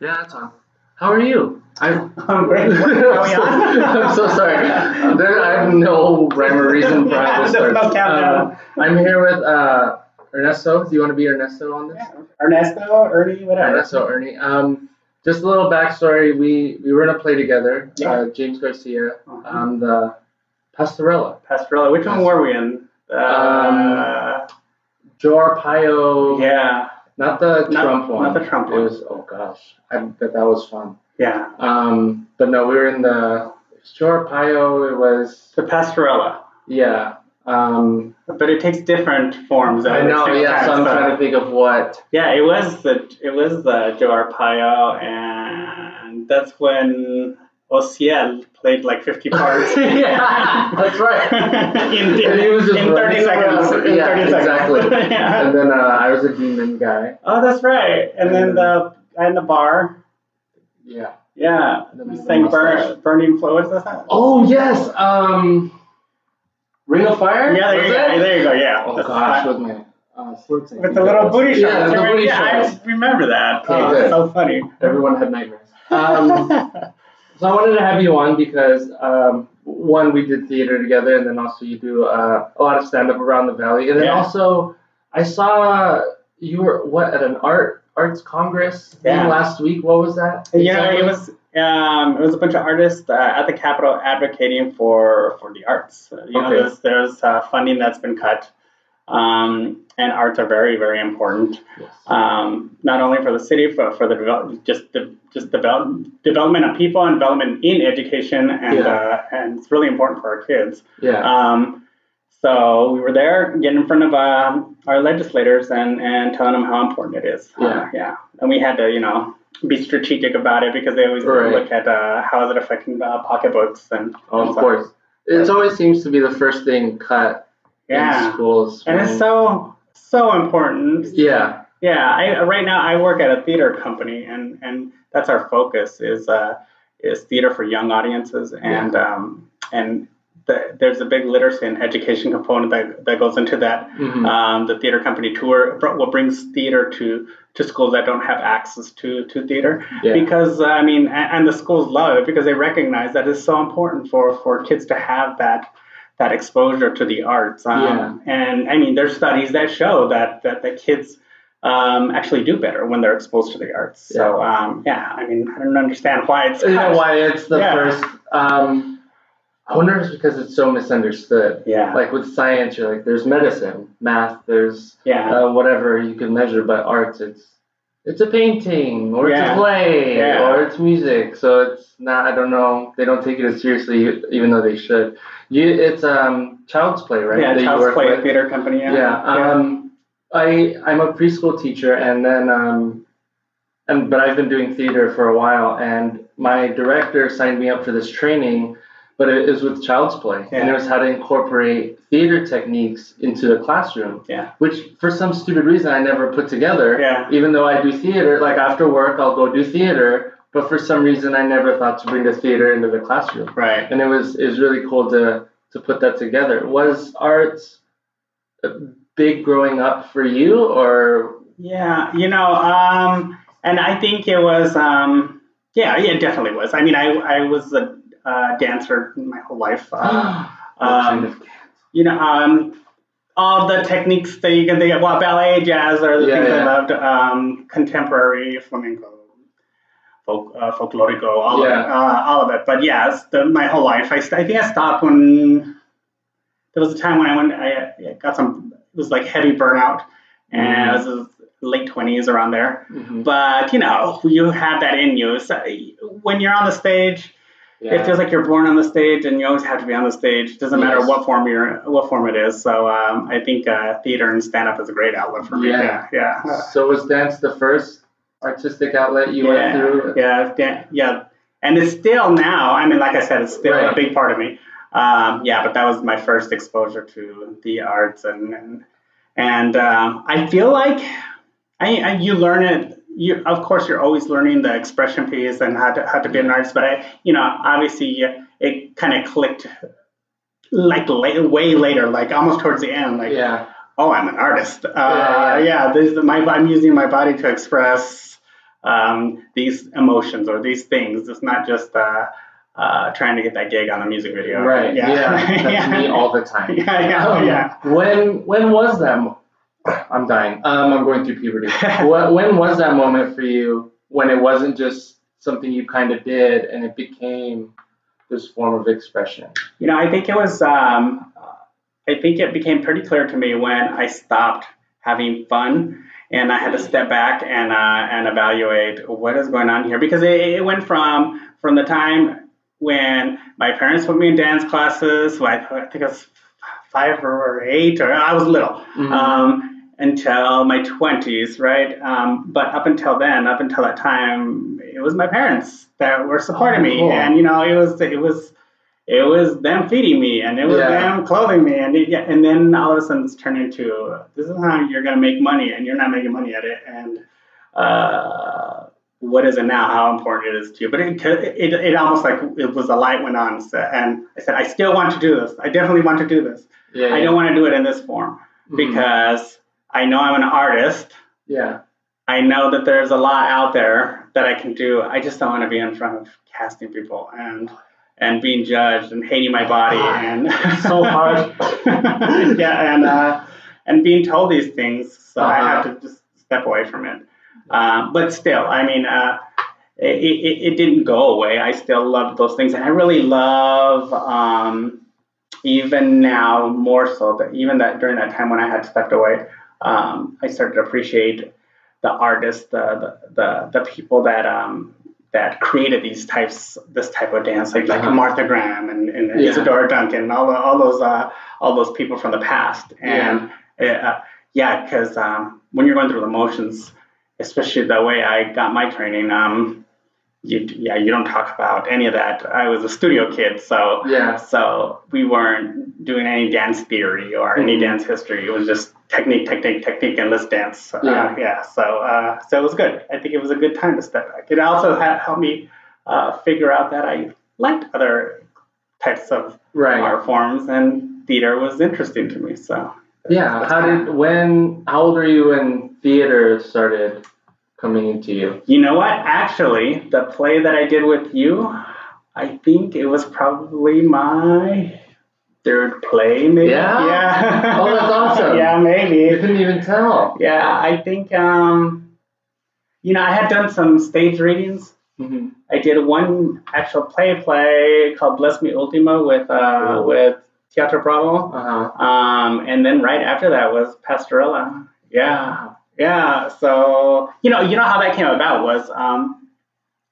Yeah, that's on. How are you? I'm, I'm great. What- are we on? I'm so sorry. Uh, There, I have no rhyme or reason for how this starts. Um, I'm here with uh, Ernesto. Do you want to be Ernesto on this? Ernesto, Ernie, whatever. Ernesto, Ernie. Um, just a little backstory. We we were in a play together. Yeah. Uh, James Garcia. Uh-huh. Um, the Pastorela. Pastorela. Which one were we in? Uh, Joe Arpaio. yeah, Not the Not- Trump one. not the Trump It one. was oh gosh. I bet that was fun. yeah. Um, but no, we were in the Joe Arpaio. It was The Pastorela. yeah. Um, But it takes different forms. I know. Yeah. time, So I'm so- trying to think of what. Yeah, it was the it was the Joe Arpaio, and that's when Ociel played like 50 parts. yeah, that's right. in, And was in 30 seconds. In yeah, 30 seconds. exactly. Yeah. And then uh, I was a demon guy. Oh, that's right. And then the guy in the bar. Yeah. Yeah. And then sang mustache. Bur- Burning Flow. What's that? Oh yes. Um, Ring of Fire. yeah, there you go. it? There you go. Yeah. Oh That's gosh, with my uh, With the little was. booty shots. Yeah, yeah. I remember that. Okay, oh, so funny. Everyone had nightmares. Um, so I wanted to have you on because um, one, we did theater together, and then also you do uh, a lot of stand up around the valley, and then Yeah. also I saw you were what at an art arts congress Yeah. last week. What was that? Yeah, it was. Um, it was a bunch of artists uh, at the Capitol advocating for for the arts. You know, Okay. there's there's uh, funding that's been cut, um, and arts are very very important. Yes. Um, not only for the city, but for the develop, just the just develop, development of people and development in education, and Yeah. uh, and it's really important for our kids. yeah. Um, so we were there getting in front of uh, our legislators and, and telling them how important it is. Uh, Yeah. yeah. And we had to, you know, be strategic about it because they always Right. look at uh, how is it affecting the pocketbooks and Oh, and of course. It always seems to be the first thing cut in Yeah. schools. And it's so so important. yeah. Yeah. I right now I work at a theater company and and that's our focus is uh, is theater for young audiences and um, and the, there's a big literacy and education component that, that goes into that. Mhm. um, the theater company tour what brings theater to to schools that don't have access to to theater yeah. because uh, I mean and, and the schools love it because they recognize that it's so important for for kids to have that that exposure to the arts um, and I mean there's studies that show that that the kids um, actually do better when they're exposed to the arts so um, yeah I mean I don't understand why it's You know why it's the Yeah. first. Um, I wonder if it's because it's so misunderstood. yeah Like with science, you're like, there's medicine, math, there's yeah uh, whatever you can measure, but arts, it's it's a painting or it's a play Yeah. or it's music. So it's not. I don't know. They don't take it as seriously, even though they should. You, it's um Childsplay, right? yeah that Childsplay with? Theater Company yeah Yeah. Um, I I'm a preschool teacher, and then um, and but I've been doing theater for a while, and my director signed me up for this training, but it was with Childsplay, and it was how to incorporate theater techniques into the classroom. Yeah. Which for some stupid reason I never put together. Yeah. Even though I do theater, like after work I'll go do theater, but for some reason I never thought to bring the theater into the classroom right and it was it was really cool to to put that together. Was arts uh, big growing up for you, or Yeah, you know, um, and I think it was, um, yeah, yeah, it definitely was. I mean, I, I was a uh, dancer my whole life. Uh, what kind um, of you know, um, all the techniques that you can think of, well, ballet, jazz are the Yeah, things I loved, um, contemporary, flamenco, folk, uh, folklorico, all Yeah. of it, uh, all of it. But yes, the, my whole life. I, I think I stopped when there was a time when I went, I, I got some, it was like heavy burnout, and it was late 20s around there. Mhm. But you know, you have that in you. So when you're on the stage, Yeah. it feels like you're born on the stage, and you always have to be on the stage. It doesn't matter Yes. what form you're, what form it is. So um, I think uh, theater and stand up is a great outlet for me. Yeah. yeah, yeah. so was dance the first artistic outlet you yeah, went through? yeah, yeah, yeah. And it's still now. I mean, like I said, it's still a big part of me. Um, yeah, but that was my first exposure to the arts, and and, and um, I feel like I, I you learn it. You of course you're always learning the expression piece and how to how to be an artist, but I you know obviously it kind of clicked like la- way later, like almost towards the end, like Yeah. Oh, I'm an artist. Uh, Yeah, yeah, this my I'm using my body to express um, these emotions or these things. It's not just uh, uh, trying to get that gig on a music video. Right. Yeah. Yeah. That's me all the time. Yeah, yeah, Um, yeah. When when was that? Mo- I'm dying. Um, I'm going through puberty. when, when was that moment for you when it wasn't just something you kind of did and it became this form of expression? You know, I think it was. Um, I think it became pretty clear to me when I stopped having fun and I had to step back and uh, and evaluate what is going on here because it, it went from from the time when my parents put me in dance classes. I, I think I was five or eight, or I was little. Mhm. Um, until my 20s, right? Um, but up until then, up until that time, it was my parents that were supporting Oh, me, and you know, it was it was it was them feeding me, and it was Yeah. them clothing me, and it, yeah, and then all of a sudden it's turned into this is how you're gonna make money, and you're not making money at it, and uh, what is it now? How important it is to you? But it it, it almost like it was a light went on, and I said, I still want to do this. I definitely want to do this. yeah. I don't want to do it in this form Mhm. because I know I'm an artist. Yeah. I know that there's a lot out there that I can do. I just don't want to be in front of casting people and and being judged and hating my body and So hard. yeah, and uh, and being told these things. So I Uh-huh. have to just step away from it. Um, but still, I mean, uh, it, it, it didn't go away. I still loved those things, and I really love. Um, even now more so that even that during that time when I had stepped away, um, I started to appreciate the artists, the the the, the people that um, that created these types this type of dance, like like Uh-huh. Martha Graham and, and Yeah. Isadora Duncan, and all the, all those uh, all those people from the past, and uh, yeah, because um, when you're going through the motions, especially the way I got my training, um, you yeah you don't talk about any of that. I was a studio kid, so Yeah. so we weren't doing any dance theory or any Mhm. dance history. It was just technique, technique, technique, and let's dance. Uh, Yeah. yeah. So uh, so it was good. I think it was a good time to step back. It also ha- helped me uh, figure out that I liked other types of Right. art forms, and theater was interesting to me. So Yeah. How did when? How old were you when theater started coming into you? You know what? Actually, the play that I did with you, I think it was probably my third play, maybe. Yeah? Yeah. Oh, that's awesome. yeah, maybe. You couldn't even tell. Yeah, I think um, you know I had done some stage readings. hmm I did one actual play play called Bless Me Ultima with uh, with Teatro Bravo. Uh huh. Um, and then right after that was Pastorela. Yeah, yeah. So you know, you know how that came about was um,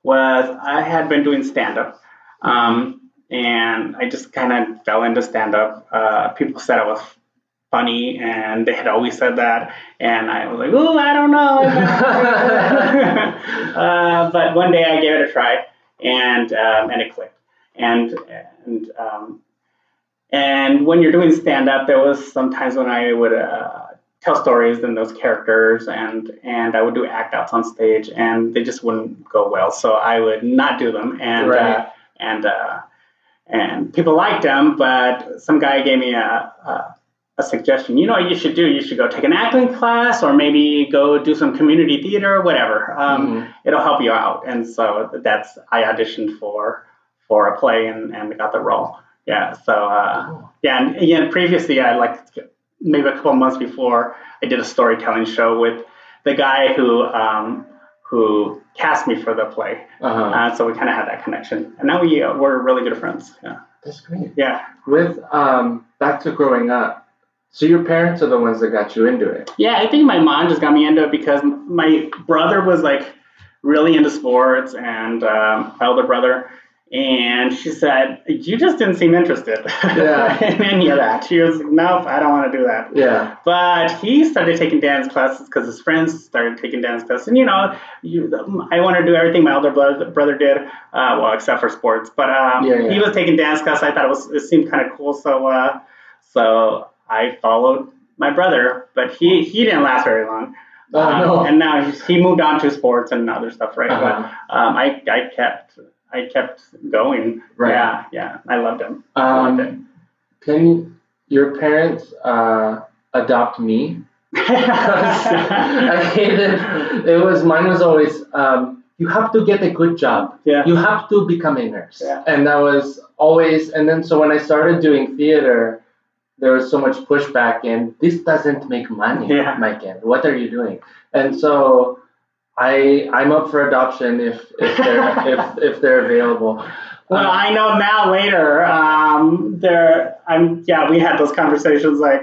was I had been doing stand up, um, and I just kind of fell into stand up. Uh, people said I was funny, and they had always said that, and I was like, oh, I don't know. uh, but one day I gave it a try, and um, and it clicked, and and um, and when you're doing stand up, there was sometimes when I would uh, tell stories and those characters, and and I would do act outs on stage, and they just wouldn't go well. So I would not do them, and Right. uh, and uh, and people liked them, but some guy gave me a, a a suggestion. You know, what you should do. You should go take an acting class, or maybe go do some community theater, whatever. Um, Mhm. It'll help you out. And so that's I auditioned for for a play and, and got the role. Yeah. So uh, yeah, and, yeah. Previously, I like maybe a couple months before, I did a storytelling show with the guy who um, who cast me for the play. Uh-huh. Uh, so we kind of had that connection, and now we uh, we're really good friends. Yeah. That's great. Yeah. With um, back to growing up. So your parents are the ones that got you into it. Yeah, I think my mom just got me into it because my brother was like really into sports and um, my older brother. And she said, You just didn't seem interested Yeah. in any of that. She was like, Nope, I don't want to do that. Yeah. But he started taking dance classes because his friends started taking dance classes. And you know, you, I want to do everything my older brother, brother did, uh, well, except for sports. But um, Yeah, yeah. he was taking dance classes. I thought it was it seemed kind of cool. So uh, so I followed my brother, but he he didn't last very long. Oh, Um, no. And now he moved on to sports and other stuff, right? Uh-huh. But um, I I kept I kept going. Right. Yeah, yeah. I loved him. I loved it. Um, can your parents uh, adopt me? I hated it was mine was always um, you have to get a good job. Yeah. You have to become a nurse. Yeah. And that was always and then so when I started doing theater, there was so much pushback and this doesn't make money, Yeah. Mike. What are you doing? And so I I'm up for adoption if if they're if if they're available. Well, Um, I know now later. Um, there, I'm. Yeah, we had those conversations. Like,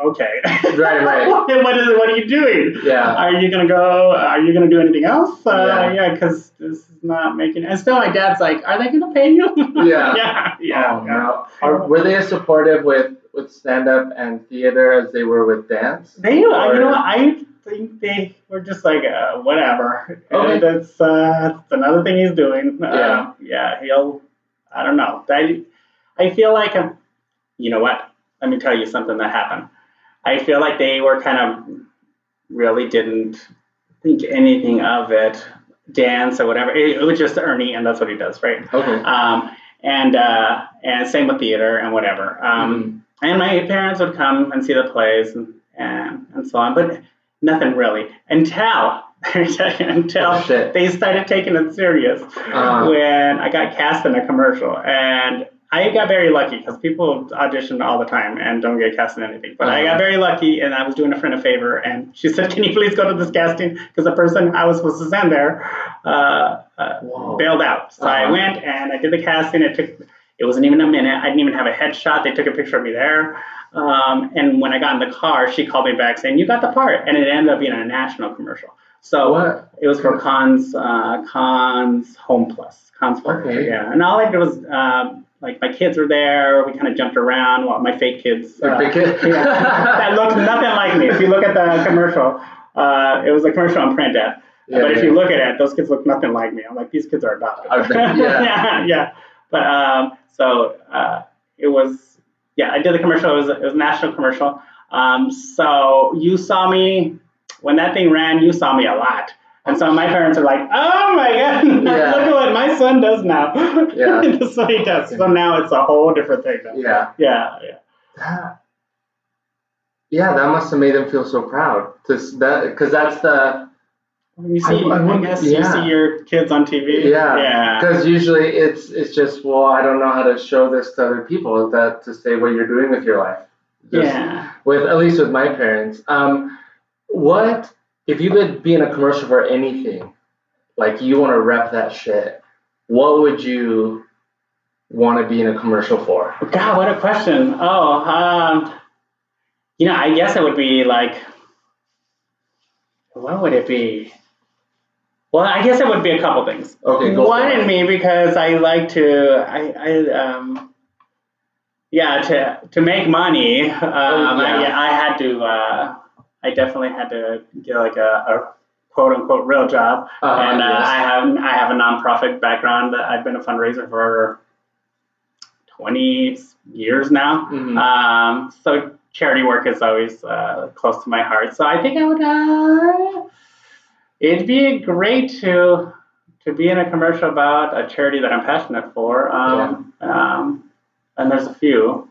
okay, Right, right. what is it? What are you doing? yeah. Are you gonna go? Are you gonna do anything else? Uh, Yeah. yeah, because this is not making. And still, my dad's like, "Are they gonna pay you?" Yeah. yeah, yeah. Oh, no. Are, were they as supportive with, with stand up and theater as they were with dance? They, Or- you know, I think they were just like, uh, whatever. Okay. That's uh, that's another thing he's doing. Uh, Yeah. yeah, he'll. I don't know. I, I feel like, um, you know what? Let me tell you something that happened. I feel like they were kind of really didn't think anything of it, dance or whatever. It, it was just Ernie, and that's what he does, right? Okay. Um, and uh, and same with theater and whatever. Um, and my parents would come and see the plays and, and, and so on, but nothing really until until Oh, shit. they started taking it serious Uh. when I got cast in a commercial and. I got very lucky because people audition all the time and don't get cast in anything. But I Uh-huh. got very lucky, and I was doing a friend a favor, and she said, "Can you please go to this casting?" Because the person I was supposed to send there uh, uh, bailed out. So I Uh-huh. went and I did the casting. It took it wasn't even a minute. I didn't even have a headshot. They took a picture of me there. Um, and when I got in the car, she called me back saying, "You got the part," and it ended up being a national commercial. So What? it was for Conn's uh, Conn's Home Plus Conn's Furniture, Okay. yeah. And all I did was um, like my kids were there. We kind of jumped around. Well, my fake kids. Uh, big kid? yeah, that looked nothing like me. If you look at the commercial, uh, it was a commercial on print ad. Yeah, but if you look at it, those kids look nothing like me. I'm like, these kids are adopted. Yeah. yeah, yeah. But um, so uh, it was, yeah, I did the commercial. It was, it was a national commercial. Um, so you saw me when that thing ran. You saw me a lot. And so my parents are like, "Oh my god, Yeah. look at what my son does now." Yeah. That's what he does. So now it's a whole different thing. Now. Yeah. Yeah, yeah. That, yeah, that must have made them feel so proud. To, that Because that's the. You I- see, I I, wonder- guess you see your kids on TV. Yeah. Yeah. Because usually it's it's just, well, I don't know how to show this to other people, that to say what you're doing with your life. Just Yeah. With At least with my parents. Um, what, if you could be in a commercial for anything, like you want to rep that shit, what would you want to be in a commercial for? God, what a question. Oh, um, you know, I guess it would be like, what would it be? Well, I guess it would be a couple things. Okay, One in me because I like to, I, I um, yeah, to to make money. Um, I, yeah. I had to, uh, I definitely had to get like a, a quote unquote real job. Uh-huh, and uh, yes. I have I have a nonprofit background. That I've been a fundraiser for 20 years now. Mhm. Um, so charity work is always uh, close to my heart. So I think I would. It'd be great to to be in a commercial about a charity that I'm passionate for. Um, um, and there's a few.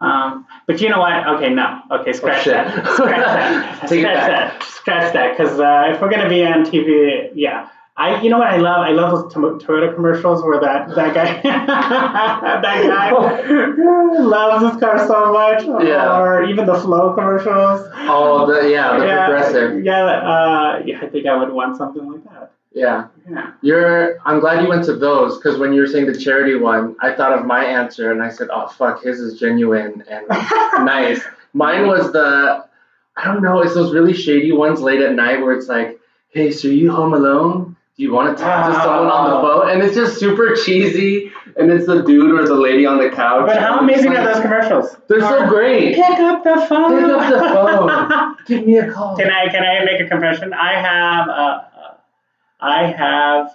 Um, but you know what? Okay, no. Okay, scratch shit. that. Scratch that. Scratch that. Scratch that. Because uh, if we're gonna be on TV, yeah. I, you know what I love? I love those Toyota commercials where that that guy that guy loves his car so much, Yeah. or even the Flo commercials. Oh, the, yeah, the yeah, progressive. Yeah, uh, yeah, I think I would want something like that. Yeah. Yeah. You're. I'm glad you went to those because when you were saying the charity one, I thought of my answer and I said, "Oh fuck, his is genuine and nice." Mine was the. I don't know. It's those really shady ones late at night where it's like, "Hey, so you home alone? Do you want to talk to someone on the phone?" And it's just super cheesy, and it's the dude or the lady on the couch. But how amazing like, are those commercials? They're so great. Pick up the phone. Pick up the phone. Give me a call. Can I can I make a confession? I have uh, uh, I have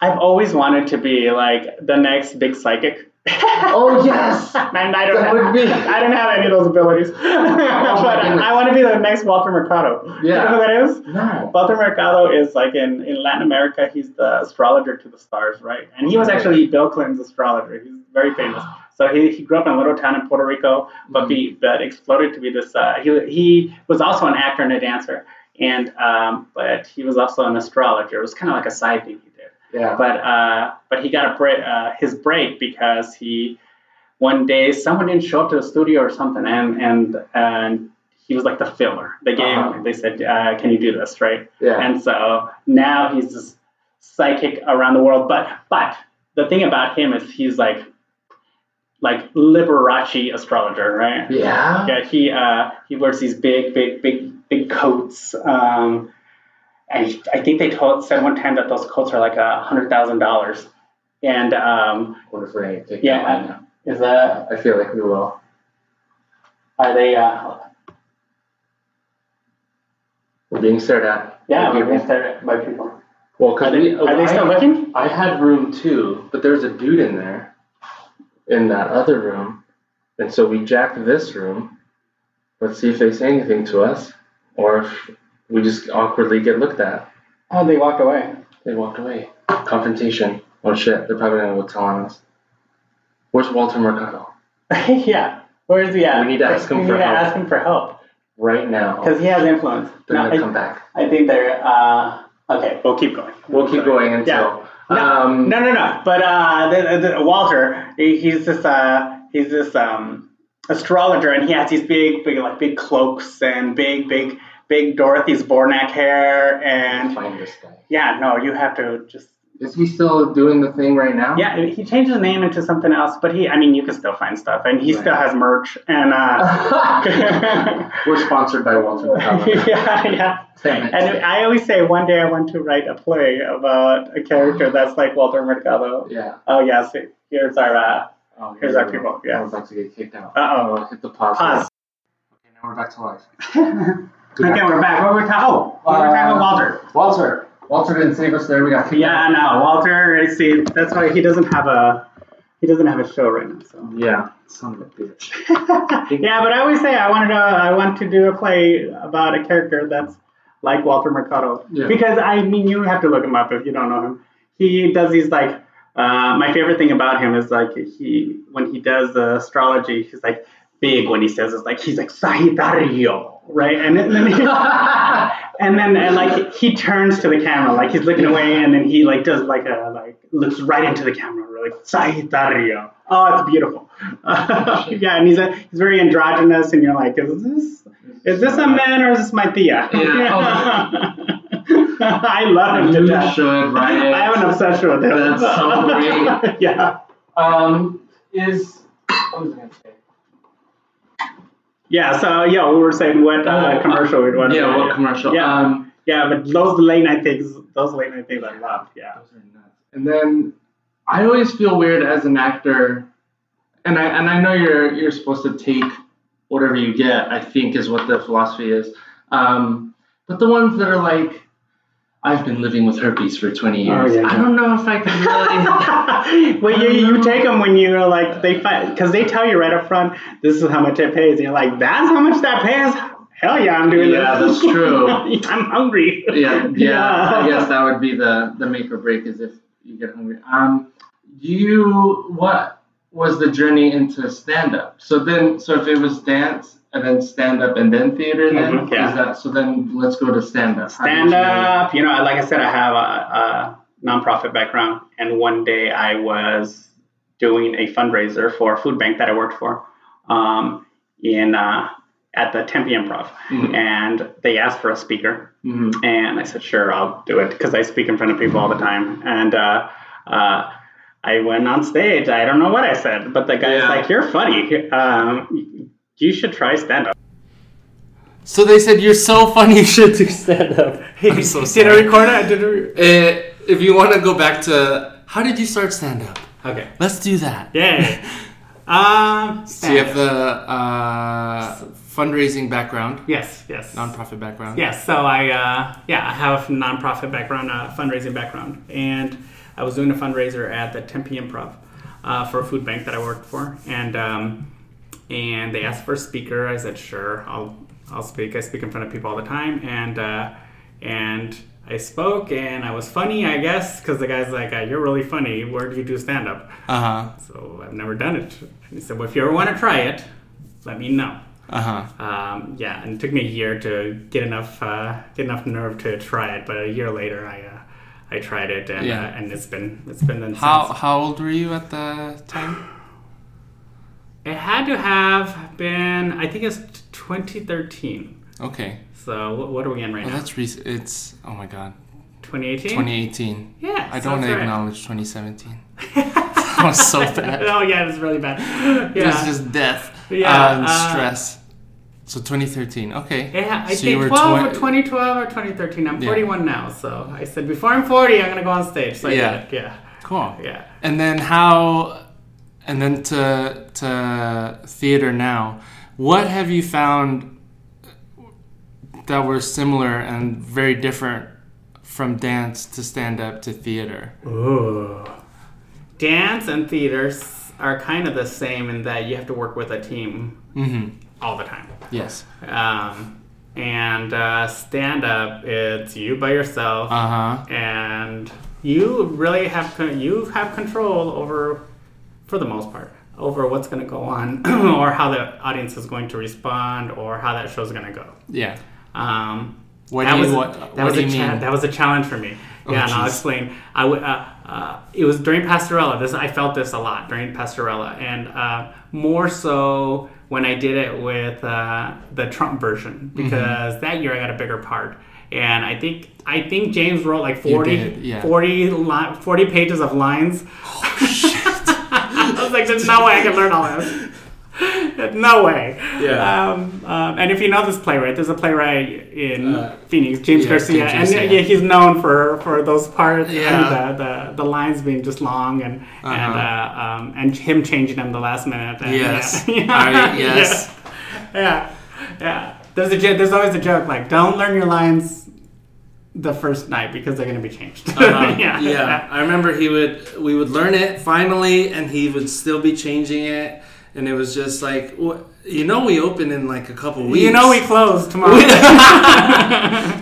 I've always wanted to be like the next big psychic. Oh, yes! and I don't That have, would be- I don't have any of those abilities. but I. I want to be the next Walter Mercado. You Yeah. know who that is? No. Walter Mercado is like in, in Latin America, he's the astrologer to the stars, right? And he was actually Bill Clinton's astrologer. He's very famous. So he, he grew up in a little town in Puerto Rico, but be but exploded to be this. Uh, he he was also an actor and a dancer, and um, but he was also an astrologer. It was kind of like a side thing. Yeah. But uh, but he got a break, uh, his break because he one day someone didn't show up to the studio or something, and and and he was like the filler. They gave Uh-huh. they said, uh, "Can you do this?" Right? yeah. And so now he's this psychic around the world. But but the thing about him is he's like like Liberace astrologer, right? yeah. Yeah, he uh, he wears these big, big, big, big coats. Um, and he, I think they told said one time that those coats are like a hundred thousand dollars. And um, What if we're gonna take Yeah, that I- is that I feel like we will. are they? Uh, We're being stared at. yeah, we're people. being stared at by people. Well, Are because they, we are they I- still looking? I had room two, but there's a dude in there, in that other room, and so we jacked this room. Let's see if they say anything to us, or if we just awkwardly get looked at. Oh, they walked away. They walked away. Confrontation. Oh shit! They're probably gonna go tell on us. Where's Walter Mercado? yeah. Where is he at? We need to ask him we for need to help. ask him for help Right now. because he has influence. They're No, gonna I, come back. I think they're. Uh, okay, we'll keep going. We'll keep going until. Yeah. No, Um, no, no, no. But uh, the, the, Walter, he's this uh, he's this um, astrologer, and he has these big, big, like big cloaks and big, big, big Dorothy Zbornak hair, and Find this guy. yeah, no, you have to just Is he still doing the thing right now? yeah. He changed his name into something else, but he, I mean, you can still find stuff, and he Right. still has merch, and uh, We're sponsored by Walter Mercado. yeah, yeah. And I always say one day I want to write a play about a character that's like Walter Mercado. yeah. Oh yes, here's our uh, Oh, here's our people. Yeah. I was about to get kicked out. Uh Oh, hit the pause. Pause. Okay, now we're back to life. okay, we're back. What were we talking? Oh, we were talking about Walter. Walter. Walter didn't save us there. We got kicked Yeah, no, Walter. I See, that's why he doesn't have a he doesn't have a show right now. So. Yeah. Son of a bitch. yeah, but I always say I wanted to I want to do a play about a character that's like Walter Mercado Yeah. because I mean you have to look him up if you don't know him. He does these like uh, my favorite thing about him is like he when he does the astrology he's like big when he says it's like he's like Sagittario right and then, then he, and then and like he turns to the camera like he's looking away and then he like does like a like looks right into the camera like Sagittario oh it's beautiful yeah and he's a, he's very androgynous and you're like is this is this a man or is this my tia Yeah. I love him to You death should write it. I have an obsession with him That's so great. yeah Um, is. What was I gonna say? Yeah so yeah we were saying what uh, Oh, commercial want to Yeah, what commercial? yeah Um, yeah but those late night things those late night things I love yeah Those are nuts. And then I always feel weird as an actor, and I and I know you're you're supposed to take whatever you get. I think is what the philosophy is. Um, but the ones that are like, I've been living with herpes for 20 years. Oh, yeah, I don't know if I can really. well, you, you take them when you're like they fight, because they tell you right up front this is how much it pays and you're like that's how much that pays hell yeah I'm doing Yeah, this that's true. I'm hungry yeah, yeah, I guess that would be the the make or break is if you get hungry. Um, you what was the journey into stand up? So then, so if it was dance and then stand up and then theater, then Mhm, yeah. is that so? Then let's go to stand up. stand up you know like I said I have a, a nonprofit background and one day I was doing a fundraiser for a food bank that I worked for um, in uh, at the Tempe Improv Mhm. and they asked for a speaker hmm And I said, sure, I'll do it because I speak in front of people all the time. And uh, uh, I went on stage. I don't know what I said, but the guy's Yeah. like, you're funny. Um, you should try stand up. So they said you're so funny. You should do stand up. I'm so Did I record it? Did I... Uh, if you want to go back to how did you start stand up? Okay. Let's do that. Yeah. um, So you have the uh, fundraising background, Yes, yes. nonprofit background. Yes, so I uh, yeah I have a nonprofit background, uh, fundraising background, and I was doing a fundraiser at the Tempe Improv uh, for a food bank that I worked for, and um, and they asked for a speaker. I said sure, I'll I'll speak. I speak in front of people all the time, and uh, and I spoke and I was funny, I guess, because the guy's like, uh, "You're really funny. Where do you do stand up?" Uh huh. So I've never done it. And he said, "Well, if you ever want to try it, let me know." Uh huh. Um, yeah, and it took me a year to get enough uh, get enough nerve to try it, but a year later, I uh, I tried it, and Yeah. uh, and it's been it's been then How since. how old were you at the time? It had to have been I think it's 2013. Okay. So what, what are we in right Well, now? that's recent. It's oh my god, 2018. 2018. Yeah, I don't to right. acknowledge 2017. that was so bad. oh yeah, it was really bad. It was just death Yeah, and uh, stress. So 2013. Okay. yeah. I So you think were 12 or 2012 or 2013. I'm Yeah. 41 now, so I said before I'm 40, I'm gonna go on stage. So I Yeah. Yeah, Cool. yeah. And then how, and then to to theater now. What have you found that were similar and very different from dance to stand up to theater? Ooh. Dance and theater are kind of the same in that you have to work with a team Mm-hmm. all the time. Yes. Um, and uh, stand up, it's you by yourself, Uh huh. and you really have con- you have control over, for the most part, over what's going to go on, or how the audience is going to respond, or how that show's going to go. Yeah. Um, What that do you was a- what, that what was a cha- that was a challenge for me. Oh, yeah, and I'll explain. I w- uh, uh, it was during Pastorela. This I felt this a lot during Pastorela, and uh, more so when I did it with uh, the Trump version Mm-hmm. because that year I got a bigger part. And I think I think James wrote like 40, did, yeah. 40, li- 40 pages of lines. I was like, there's no way I can learn all this. no way. Yeah. Um, um, and if you know this playwright, there's a playwright in Uh, Phoenix, James yeah, Garcia, James and Garcia. yeah, he's known for, for those parts, Yeah. and the, the, the lines being just long, and and Uh-huh. uh, um, and him changing them the last minute. And, Yes. Yeah. Yes. Yeah. yeah. Yeah. There's a there's always a joke like don't learn your lines the first night because they're going to be changed. Uh-huh. yeah. yeah. I remember he would we would learn it finally, and he would still be changing it, and it was just like, wh- you know, we open in like a couple weeks. You know we close tomorrow.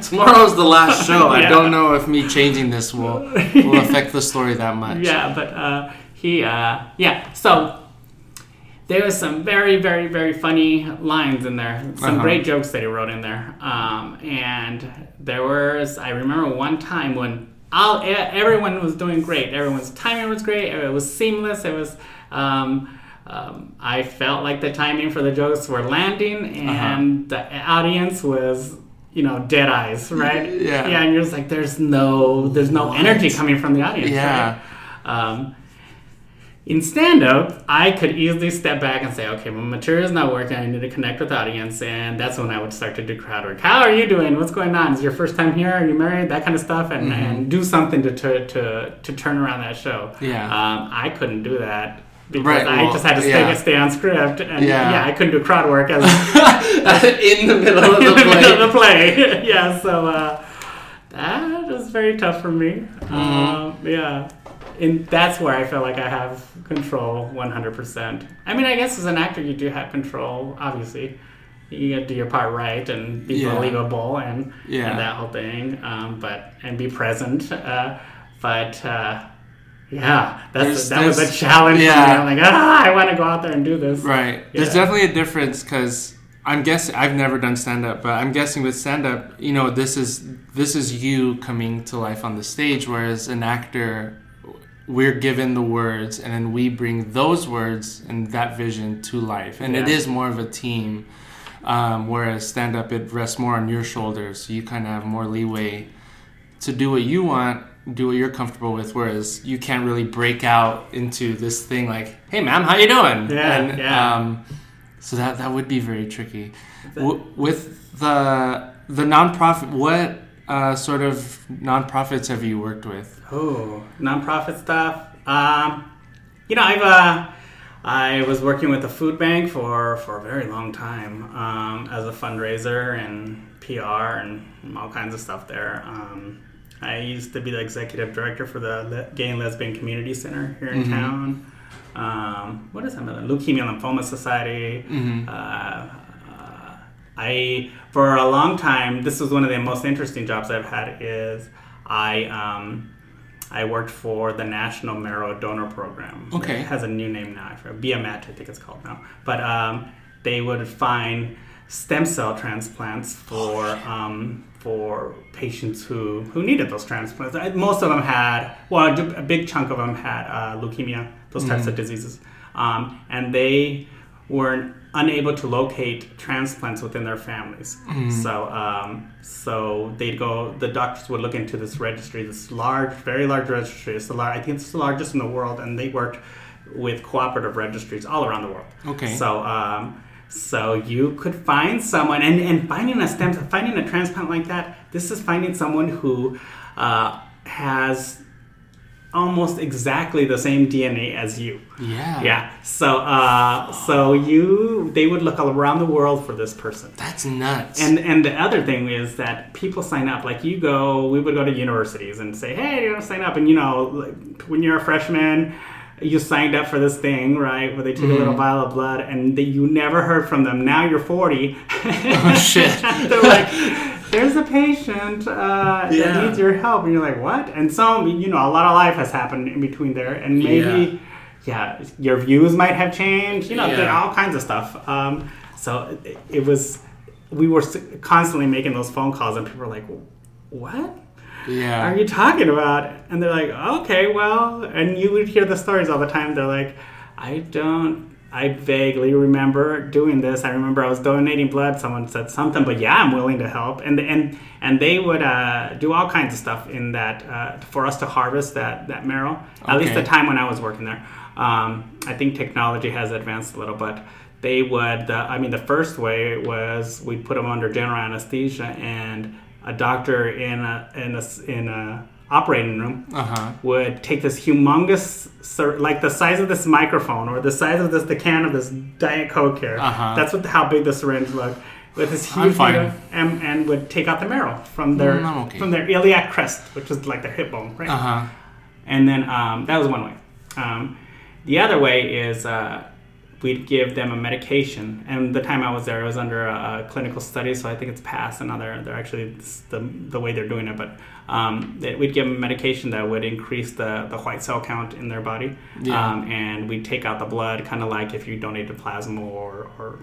Tomorrow's the last show. I don't know if me changing this will will affect the story that much. yeah, but uh, he, uh, yeah. So there was some very, very, very funny lines in there. Some Uh-huh. great jokes that he wrote in there. Um, and there was, I remember one time when all everyone was doing great. Everyone's timing was great. It was seamless. It was. Um, um, I felt like the timing for the jokes were landing, Uh-huh. and the audience was, you know, dead eyes, right? Yeah. Yeah, and you're just like, there's no, there's no energy coming from the audience. Yeah. right? Um, in stand up, I could easily step back and say, okay, my material is not working. I need to connect with the audience. And that's when I would start to do crowd work. How are you doing? What's going on? Is your first time here? Are you married? That kind of stuff. And, and do something to, to, to, to turn around that show. Yeah. Um, I couldn't do that because Right, I well, just had to stay, yeah. stay on script. And Yeah. yeah. I couldn't do crowd work as in the middle of in the the middle play. of the play. yeah, so uh, that was very tough for me. Mm-hmm. Um, yeah, and that's where I feel like I have control 100%. I mean, I guess as an actor, you do have control, obviously. You gotta do your part right and be Yeah. believable and, Yeah. and that whole thing, um, but and be present. Uh, but uh, yeah, that's that was a challenge yeah. for me. I'm like, ah, I want to go out there and do this. Right. There's definitely a difference because I'm guessing I've never done stand up, but I'm guessing with stand up, you know, this is this is you coming to life on the stage, whereas an actor, we're given the words and then we bring those words and that vision to life, and it Yeah. is more of a team. Um, whereas stand up, it rests more on your shoulders, so you kind of have more leeway to do what you want, do what you're comfortable with. Whereas you can't really break out into this thing like, "Hey, ma'am, how you doing?" Yeah, and, yeah. Um, so that that would be very tricky. W- with the the nonprofit, what uh, sort of nonprofits have you worked with? Oh, nonprofit stuff. Um, you know, I've uh, I was working with the food bank for for a very long time um, as a fundraiser and PR and all kinds of stuff there. Um, I used to be the executive director for the Le- Gay and Lesbian Community Center here in town. Um, what is that? Leukemia and Lymphoma Society. Mhm. Uh, uh, I for a long time. This was one of the most interesting jobs I've had. Is I um, I worked for the National Marrow Donor Program. Okay. It has a new name now. Be The Match, I think it's called now. But um, they would find stem cell transplants for um, for patients who, who needed those transplants. Most of them had, well, a big chunk of them had uh, leukemia, those types of diseases, um, and they were unable to locate transplants within their families. So um, so they'd go. The doctors would look into this registry, this large, very large registry. It's the lar- I think it's the largest in the world, and they worked with cooperative registries all around the world. Okay. So, um, so you could find someone, and, and finding a stem, finding a transplant like that. This is finding someone who uh, has almost exactly the same DNA as you. Yeah. Yeah. So, uh, so you, they would look all around the world for this person. That's nuts. And and the other thing is that people sign up. Like you go, we would go to universities and say, "Hey, you know, sign up." And you know, like, when you're a freshman, you signed up for this thing, right? Where they take a little vial of blood, and they, you never heard from them. Now you're 40. oh shit. They're like, "There's a patient uh, Yeah. that needs your help," and you're like, "What?" And so you know, a lot of life has happened in between there, and maybe. Yeah, your views might have changed. You know, Yeah. all kinds of stuff. Um, so it, it was we were constantly making those phone calls and people were like what Yeah. are you talking about and they're like okay well and you would hear the stories all the time they're like i don't i vaguely remember doing this. I remember i was donating blood. Someone said something but yeah i'm willing to help. And and and they would uh, do all kinds of stuff in that uh, for us to harvest that that marrow at least the time when i was working there. Um, i think technology has advanced a little but they would uh, i mean the first way was we'd put them under general anesthesia and a doctor in a in a in a operating room Uh huh. would take this humongous like the size of this microphone or the size of this the can of this diet coke here Uh-huh. that's what how big the syringe looked with this huge needle, and, and would take out the marrow from their Mm, okay. from their iliac crest which is like their hip bone right Uh huh. and then um, that was one way. Um, the other way is uh, we'd give them a medication. And the time I was there, it was under a, a clinical study, so I think it's passed. And now they're, they're actually the, the way they're doing it. But um, that we'd give them medication that would increase the, the white cell count in their body. Yeah. Um, and we'd take out the blood, kind of like if you donated plasma or, or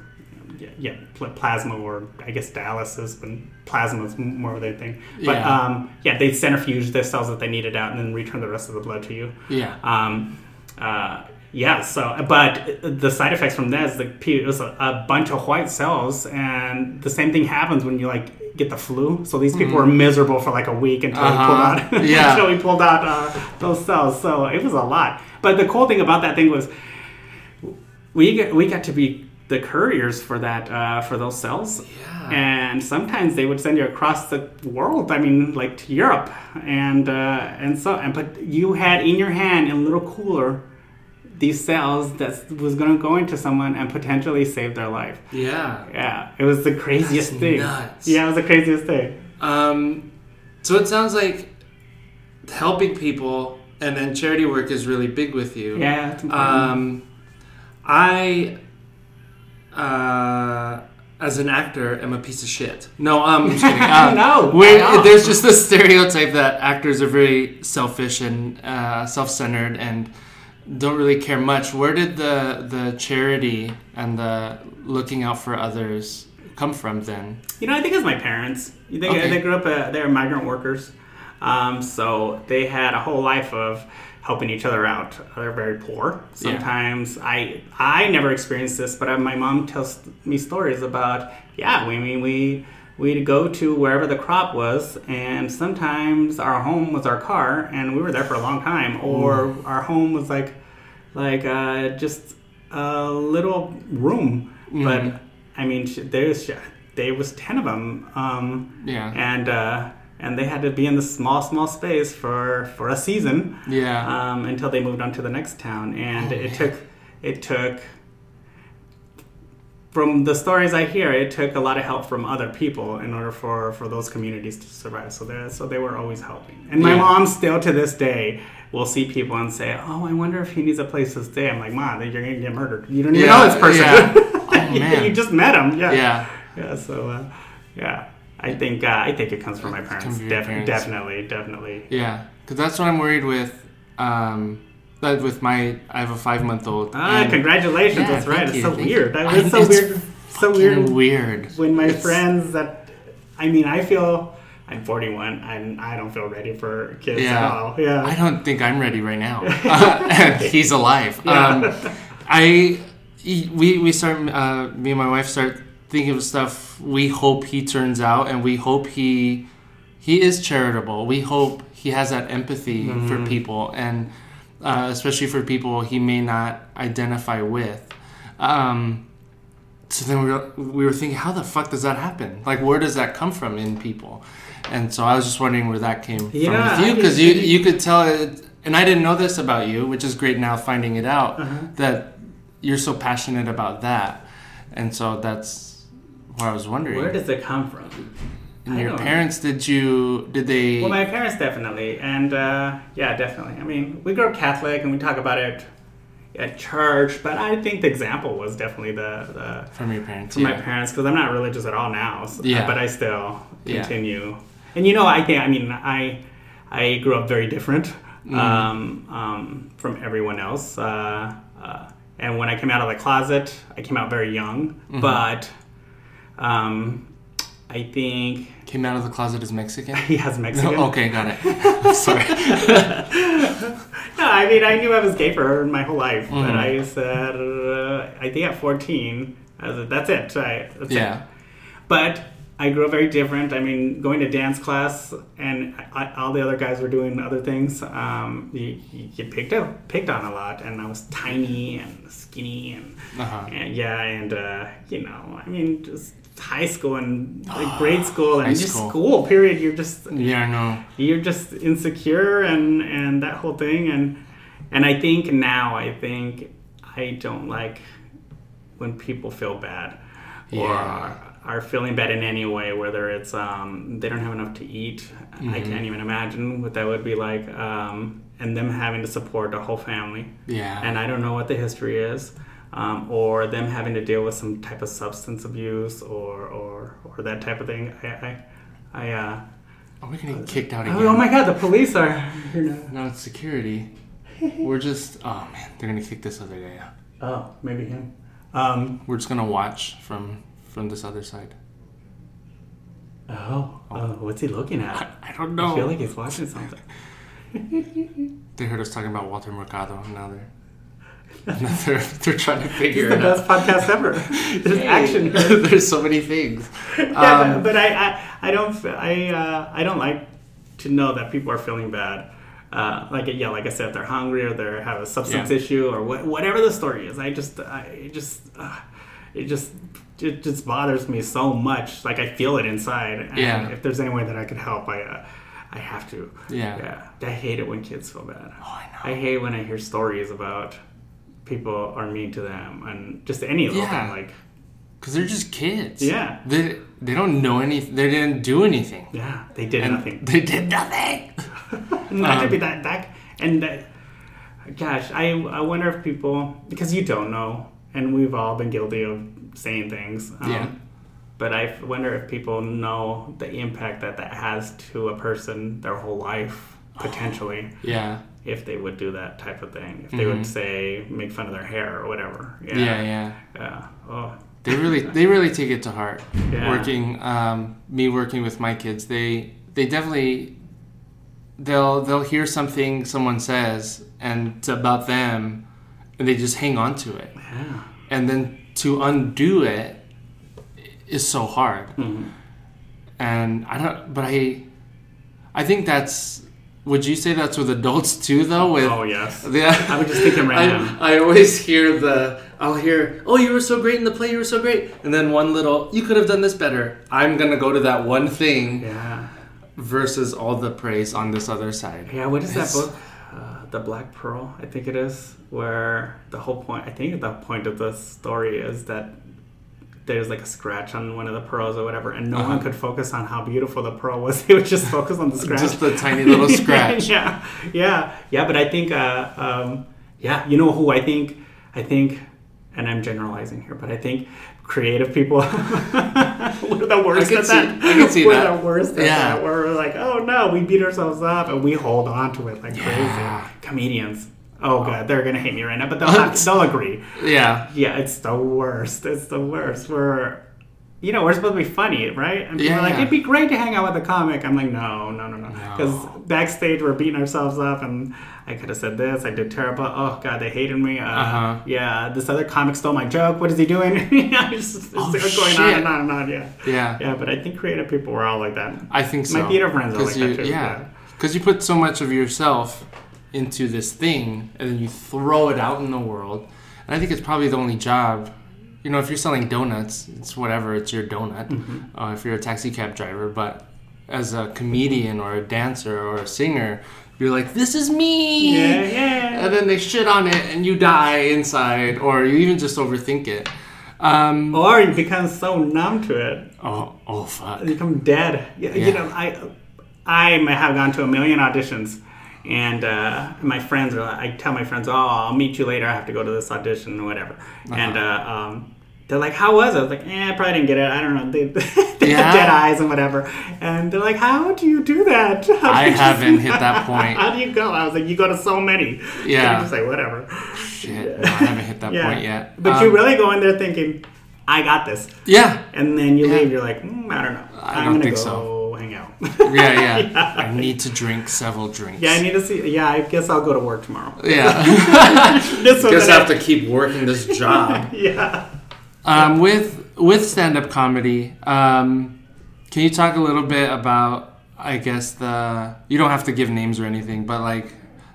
yeah, yeah, pl- plasma or I guess dialysis, but plasma is more of their thing. But Yeah. um, yeah, they centrifuge the cells that they needed out and then return the rest of the blood to you. Yeah. Um, uh, yeah, so, but the side effects from that is the it was a, bunch of white cells, and the same thing happens when you like get the flu. So these people were miserable for like a week until Uh-huh. we pulled out, Yeah. until we pulled out uh, those cells. So it was a lot. But the cool thing about that thing was we get, we got to be the couriers for that uh, for those cells. Yeah. And sometimes they would send you across the world. I mean, like to Europe, and uh, and so and but you had in your hand in a little cooler these cells that was going to go into someone and potentially save their life. Yeah. Yeah, it was the craziest That's thing. nuts. Yeah, it was the craziest thing. Um, so it sounds like helping people and then charity work is really big with you. Yeah, it's. Um, I, uh, as an actor, am a piece of shit. No, um, I'm just kidding. Uh, No, we- why not? there's just this stereotype that actors are very selfish and uh, self-centered and don't really care much. Where did the the charity and the looking out for others come from then? You know, I think it's my parents. Think Okay. they grew up? Uh, they're migrant workers, um, so they had a whole life of helping each other out. They're very poor. Sometimes I I never experienced this, but my mom tells me stories about yeah. We mean we. We'd go to wherever the crop was, and sometimes our home was our car, and we were there for a long time. Or our home was like, like uh, just a little room. But I mean, there's there was ten of them, um, Yeah. and uh, and they had to be in this small, small space for for a season Yeah. um, until they moved on to the next town. And Oh, it man. took it took from the stories I hear, it took a lot of help from other people in order for, for those communities to survive. So they so they were always helping. And my Yeah. mom still to this day will see people and say, "Oh, I wonder if he needs a place to stay." I'm like, "Mom, you're gonna get murdered. You don't even Yeah, know this person. yeah. Oh, You- man. you just met him. Yeah, yeah. yeah. So uh, yeah, I think uh, I think it comes from my parents. Def- parents. Definitely, definitely. Yeah, because that's what I'm worried with. Um, that with my, I have a five month old. Ah, congratulations! Yeah, That's right. It's you, so weird. I- was so it's weird. So weird. Weird. when my It's- friends that I mean I feel I'm 41 and I don't feel ready for kids Yeah. at all. Yeah. I don't think I'm ready right now. Uh, he's alive. Um, I we we start uh, me and my wife start thinking of stuff we hope he turns out and we hope he he is charitable. We hope he has that empathy for people and uh, especially for people he may not identify with. Um, so then we were, we were thinking, how the fuck does that happen? Like, where does that come from in people? And so I was just wondering where that came Yeah, from with you because you you could tell it, and I didn't know this about you, which is great now finding it out Uh-huh. that you're so passionate about that, and so that's what I was wondering. Where does it come from? And I your parents did you did they? Well, my parents definitely, and uh, yeah, definitely. I mean, we grew up Catholic, and we talk about it at church, but I think the example was definitely the, the from your parents, from yeah. my parents because I'm not religious at all now. So, Yeah. But I still continue. Yeah. And you know, I think I mean I I grew up very different Mm-hmm. um, um, from everyone else. Uh, uh, and when I came out of the closet, I came out very young. Mm-hmm. But um, I think Came out of the closet as Mexican. he has Mexican. okay, got it. Sorry. No, I mean, I knew I was gay for my whole life, Mhm. but I said, uh, I think at 14, I was, that's it. I, that's it. Yeah. But I grew up very different. I mean, going to dance class and I, all the other guys were doing other things. Um, you, you get picked up, picked on a lot, and I was tiny and skinny and, Uh-huh. and yeah, and uh, you know, I mean, just high school and like grade school and High just school. school. Period. You're just Yeah, no. you're just insecure and and that whole thing and and I think now I think I don't like when people feel bad or Yeah. are, are feeling bad in any way whether it's um, they don't have enough to eat I Mm-hmm. can't even imagine what that would be like um, and them having to support a whole family Yeah. and I don't know what the history is, um, or them having to deal with some type of substance abuse or or, or that type of thing. I I, I uh, Are we gonna kicked out again? oh, oh my God, the police are. No, it's security. We're just. Oh man, they're gonna kick this other guy out. Oh, maybe him. Um, We're just gonna watch from from this other side. oh, oh, what's he looking at? I don't know. I feel like he's watching something. They heard us talking about Walter Mercado. and Now they're. they're, they're trying to figure the it out. best podcast ever. There's action here. There's so many things. yeah, Um, but, but I, I, I don't, I, uh, I don't like to know that people are feeling bad. Uh, like yeah, like I said, they're hungry or they have a substance Yeah. issue or wha- whatever the story is. I just, I it just, uh, it just, it just bothers me so much. Like I feel it inside. And Yeah. If there's any way that I could help, I, uh, I have to. Yeah. Yeah. I hate it when kids feel bad. Oh, I know. I hate when I hear stories about people are mean to them and just any little Yeah. thing like Because they're just kids. Yeah. They they don't know anything. They didn't do anything. yeah, they did And nothing. They did nothing. not to Um, be that that and gosh i i wonder if people because you don't know and we've all been guilty of saying things um, Yeah. but I wonder if people know the impact that that has to a person their whole life potentially Yeah. If they would do that type of thing if they would say make fun of their hair or whatever Mm-hmm. Yeah. Yeah. yeah oh They really they really take it to heart. Yeah. Working um, me working with my kids, they they definitely they'll they'll hear something someone says and it's about them, and they just hang on to it, yeah and then to undo it is so hard. Mhm. And I don't, but I I think that's. Would you say that's with adults too, though? With oh yes yeah, I was just thinking now. I, I always hear the I'll hear, "Oh, you were so great in the play. You were so great," and then one little, "You could have done this better." I'm gonna go to that one thing yeah versus all the praise on this other side. Yeah, what is that book? Uh, the Black Pearl, I think it is, where the whole point, I think the point of the story is that there's like a scratch on one of the pearls or whatever, and no one Uh-huh. could focus on how beautiful the pearl was. They would just focus on the scratch. Just the tiny little scratch. yeah, yeah, yeah. But I think, uh, um, yeah, you know who I think? I think, and I'm generalizing here, but I think creative people we're the worst at see- that. I can see we're that. the worst at Yeah. that. Where we're like, oh no, we beat ourselves up and we hold on to it like Yeah. crazy. Comedians. Oh god, they're gonna hate me right now, but they'll have, they'll agree. Yeah. Yeah, it's the worst. It's the worst. We're, you know, we're supposed to be funny, right? And people Yeah, are like, yeah. it'd be great to hang out with a comic. I'm like, no, no, no, no. Because backstage we're beating ourselves up, and I could have said this. I did terrible. Oh god, they hated me. Uh, Uh-huh. Yeah, this other comic stole my joke. What is he doing? yeah, it's just, it's Oh, going shit. on and on and on. Yeah. Yeah. Yeah, but I think creative people were all like that. I think so. My theater friends are like you, that too. Yeah, because you put so much of yourself into this thing, and then you throw it out in the world. And I think it's probably the only job. You know, if you're selling donuts, it's whatever. It's your donut. Mm-hmm. Uh, if you're a taxi cab driver, but as a comedian or a dancer or a singer, you're like, "This is me." Yeah, yeah. And then they shit on it, and you die inside, or you even just overthink it. Um, Or you become so numb to it. oh, oh, fuck. you become dead. You, Yeah. you know, I I may have gone to a million auditions, and uh, my friends are. I tell my friends, "Oh, I'll meet you later. I have to go to this audition or whatever." And uh, um, they're like, "How was it?" I was like, "Eh, I probably didn't get it. I don't know." They, they Yeah. dead eyes and whatever. And they're like, "How do you do that?" How I haven't hit that point. How do you go? I was like, "You go to so many." Yeah. Just like whatever. Shit, no, I haven't hit that Yeah. point yet. But Um, you really go in there thinking, "I got this," Yeah, and then you Yeah. leave. You're like, mm, "I don't know. I I'm don't think go so. Hang out." yeah, yeah, I need to drink several drinks. Yeah, I need to see. Yeah, I guess I'll go to work tomorrow. Yeah. This one Guess I that have to keep working this job. Yeah. Um, with with stand up comedy, um, can you talk a little bit about? I guess the you don't have to give names or anything, but like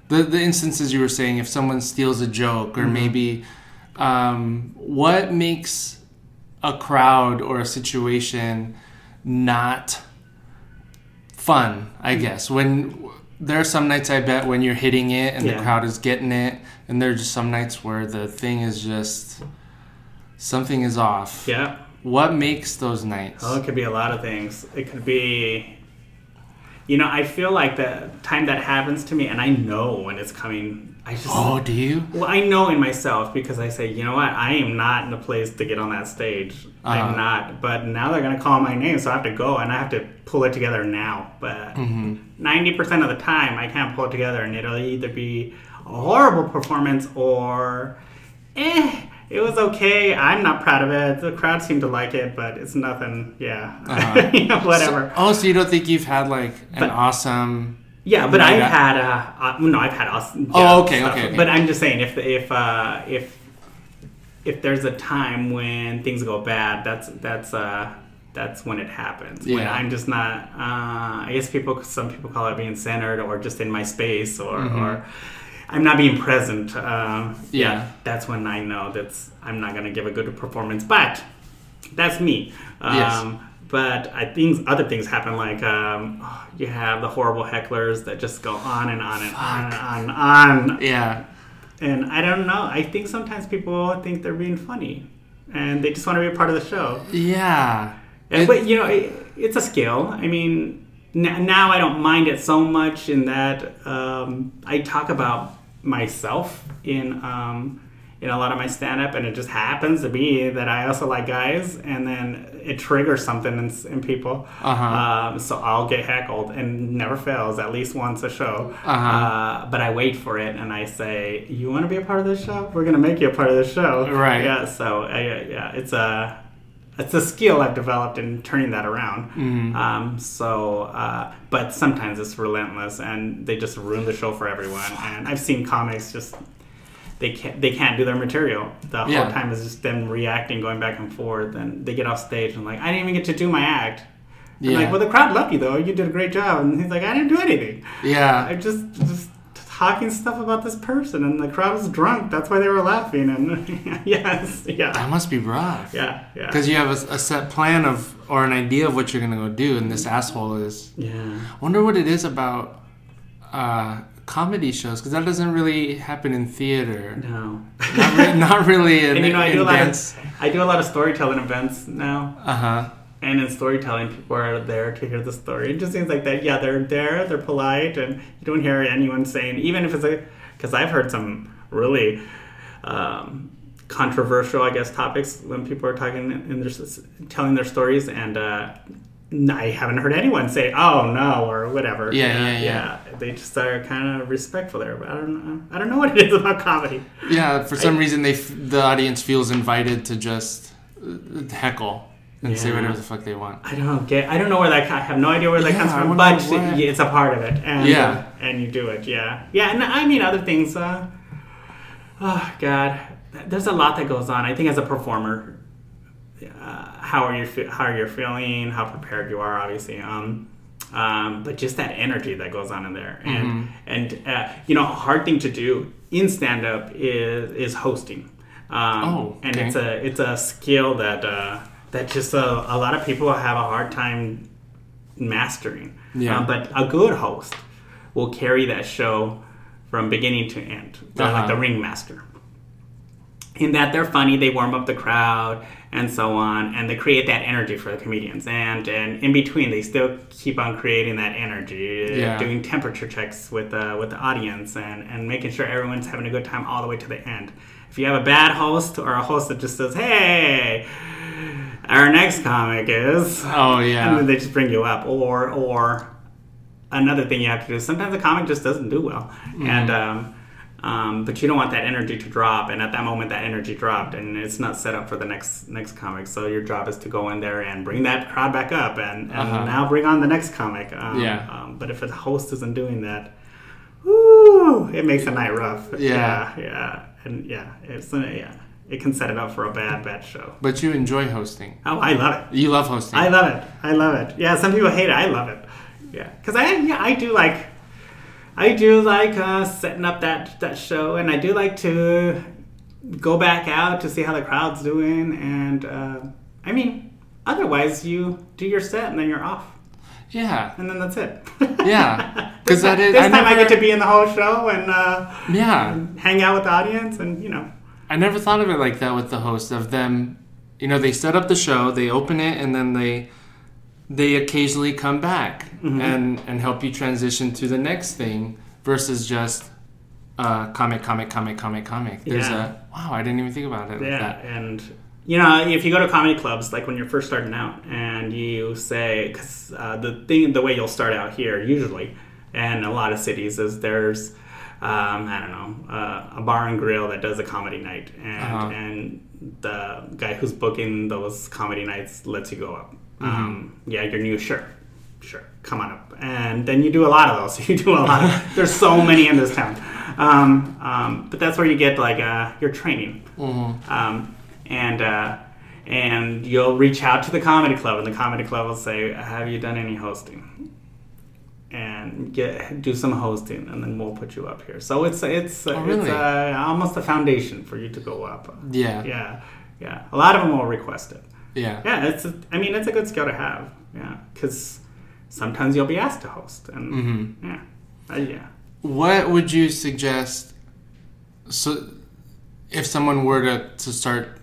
the the instances you were saying, if someone steals a joke or maybe um, what makes a crowd or a situation not fun i guess when there are some nights i bet when you're hitting it and Yeah. the crowd is getting it and there are just some nights where the thing is just something is off Yeah. what makes those nights Oh, it could be a lot of things. It could be, you know, I feel like the time that happens to me, and I know when it's coming. I just, oh do you well, I know in myself because I say, you know what, I am not in the place to get on that stage. Uh-huh. I'm not. But now they're gonna call my name, so I have to go, and I have to pull it together now. But Mm-hmm. 90 percent of the time, I can't pull it together, and it'll either be a horrible performance or, eh. It was okay. I'm not proud of it. The crowd seemed to like it, but it's nothing. Yeah, Uh-huh. You know, whatever. oh so you don't think you've had like an But- awesome Yeah, but I've had uh, uh no, I've had awesome. Oh, okay, okay, okay. But I'm just saying, if if uh, if if there's a time when things go bad, that's that's uh that's when it happens. When Yeah. I'm just not. Uh, I guess people, some people call it being centered or just in my space or or. I'm not being present. Um, Mm-hmm. Yeah. that's when I know that's I'm not gonna give a good performance. But that's me. Um, Yes. But I think other things happen, like um, you have the horrible hecklers that just go on and on and on and on, on. yeah And I don't know. I think sometimes people think they're being funny, and they just want to be a part of the show. yeah And, but you know, it, it's a skill. I mean, n- now I don't mind it so much in that um, I talk about myself in um, in a lot of my stand up, and it just happens to be that I also like guys, and then it triggers something in, in people. Uh-huh. Um, so I'll get heckled, and never fails at least once a show. Uh-huh. Uh, but I wait for it, and I say, "You want to be a part of this show? We're gonna make you a part of this show." Right. Yeah. So I, yeah, it's a it's a skill I've developed in turning that around. Mm-hmm. Um, so, uh, but sometimes it's relentless, and they just ruin the show for everyone. And I've seen comics just they can't they can't do their material. The Yeah. whole time is just them reacting, going back and forth, and they get off stage and like I didn't even get to do my act. I'm Yeah. like, well, the crowd loved you though. You did a great job, and he's like, I didn't do anything. yeah I just just talking stuff about this person, and the crowd was drunk. That's why they were laughing. And yes, yeah, that must be rough yeah, yeah. Because you have a, a set plan of or an idea of what you're gonna go do, and this asshole is. Yeah. I wonder what it is about uh, comedy shows because that doesn't really happen in theater. No. Not, re- not really in, and you know, I in do a lot dance. of I do a lot of storytelling events now, Uh huh. And in storytelling, people are there to hear the story. It just seems like that. Yeah, they're there, they're polite, and you don't hear anyone saying, even if it's a, because I've heard some really um, controversial, I guess, topics when people are talking and they're telling their stories, and uh, I haven't heard anyone say "oh no" or whatever. Yeah, yeah, yeah. yeah. They just are kind of respectful there. But I don't know. I don't know what it is about comedy. Yeah, for some I, reason they f- the audience feels invited to just uh, heckle and yeah. say whatever the fuck they want. I don't get. I don't know where that. I have no idea where that yeah, comes from, but it's a part of it. And, yeah, uh, and you do it. Yeah, yeah. And I mean other things. Uh, oh God, there's a lot that goes on. I think as a performer, uh, how are you how are you feeling? How prepared you are, obviously. Um, um, but just that energy that goes on in there, and mm-hmm. and uh, you know, a hard thing to do in stand up is is hosting. Um, oh, okay. and it's a it's a skill that uh, that just uh, a lot of people have a hard time mastering. Yeah. Um, but a good host will carry that show from beginning to end. Uh-huh. like the ringmaster in that they're funny, they warm up the crowd and so on, and they create that energy for the comedians. And and in between, they still keep on creating that energy, yeah. doing temperature checks with the with the audience, and and making sure everyone's having a good time all the way to the end. If you have a bad host or a host that just says, "Hey," our next comic is oh yeah, and then they just bring you up, or or another thing you have to do. Sometimes the comic just doesn't do well, mm-hmm. and um, um, but you don't want that energy to drop, and at that moment, that energy dropped, and it's not set up for the next next comic. So your job is to go in there and bring that crowd back up, and, and uh-huh. now bring on the next comic. Um, yeah. Um, but if a host isn't doing that, whoo, it makes a night rough. Yeah, yeah, yeah. and yeah, it's uh, yeah. It can set it up for a bad, bad show. But you enjoy hosting. Oh, I love it. You love hosting. I love it. I love it. Yeah, some people hate it. I love it. Yeah, because I yeah I do like I do like uh, setting up that that show, and I do like to go back out to see how the crowd's doing. And uh, I mean, otherwise, you do your set and then you're off. Yeah, and then that's it. Yeah, because that is. This I time never, I get to be in the whole show and uh, yeah, and hang out with the audience, and you know. I never thought of it like that with the host of them. You know, they set up the show, they open it, and then they they occasionally come back mm-hmm. and and help you transition to the next thing versus just uh, comic, comic, comic, comic, comic. There's yeah. a wow, I didn't even think about it. Yeah, like and you know, if you go to comedy clubs, like when you're first starting out, and you say, because uh, the thing, the way you'll start out here usually, and a lot of cities is there's, um, I don't know, uh, a bar and grill that does a comedy night, and uh-huh. and the guy who's booking those comedy nights lets you go up. Mm-hmm. Um, yeah, you're new, sure, sure, come on up. And then you do a lot of those. You do a lot of, there's so many in this town. Um, um, but that's where you get like uh, your training. Mm-hmm. Um, and, uh, and you'll reach out to the comedy club, and the comedy club will say, "Have you done any hosting?" And get do some hosting, and then we'll put you up here. So it's it's oh, really? it's uh, almost a foundation for you to go up. Yeah, yeah, yeah. A lot of them will request it. Yeah, yeah. It's a, I mean it's a good skill to have. Yeah, because sometimes you'll be asked to host, and mm-hmm. yeah, uh, yeah. What would you suggest? So, if someone were to to start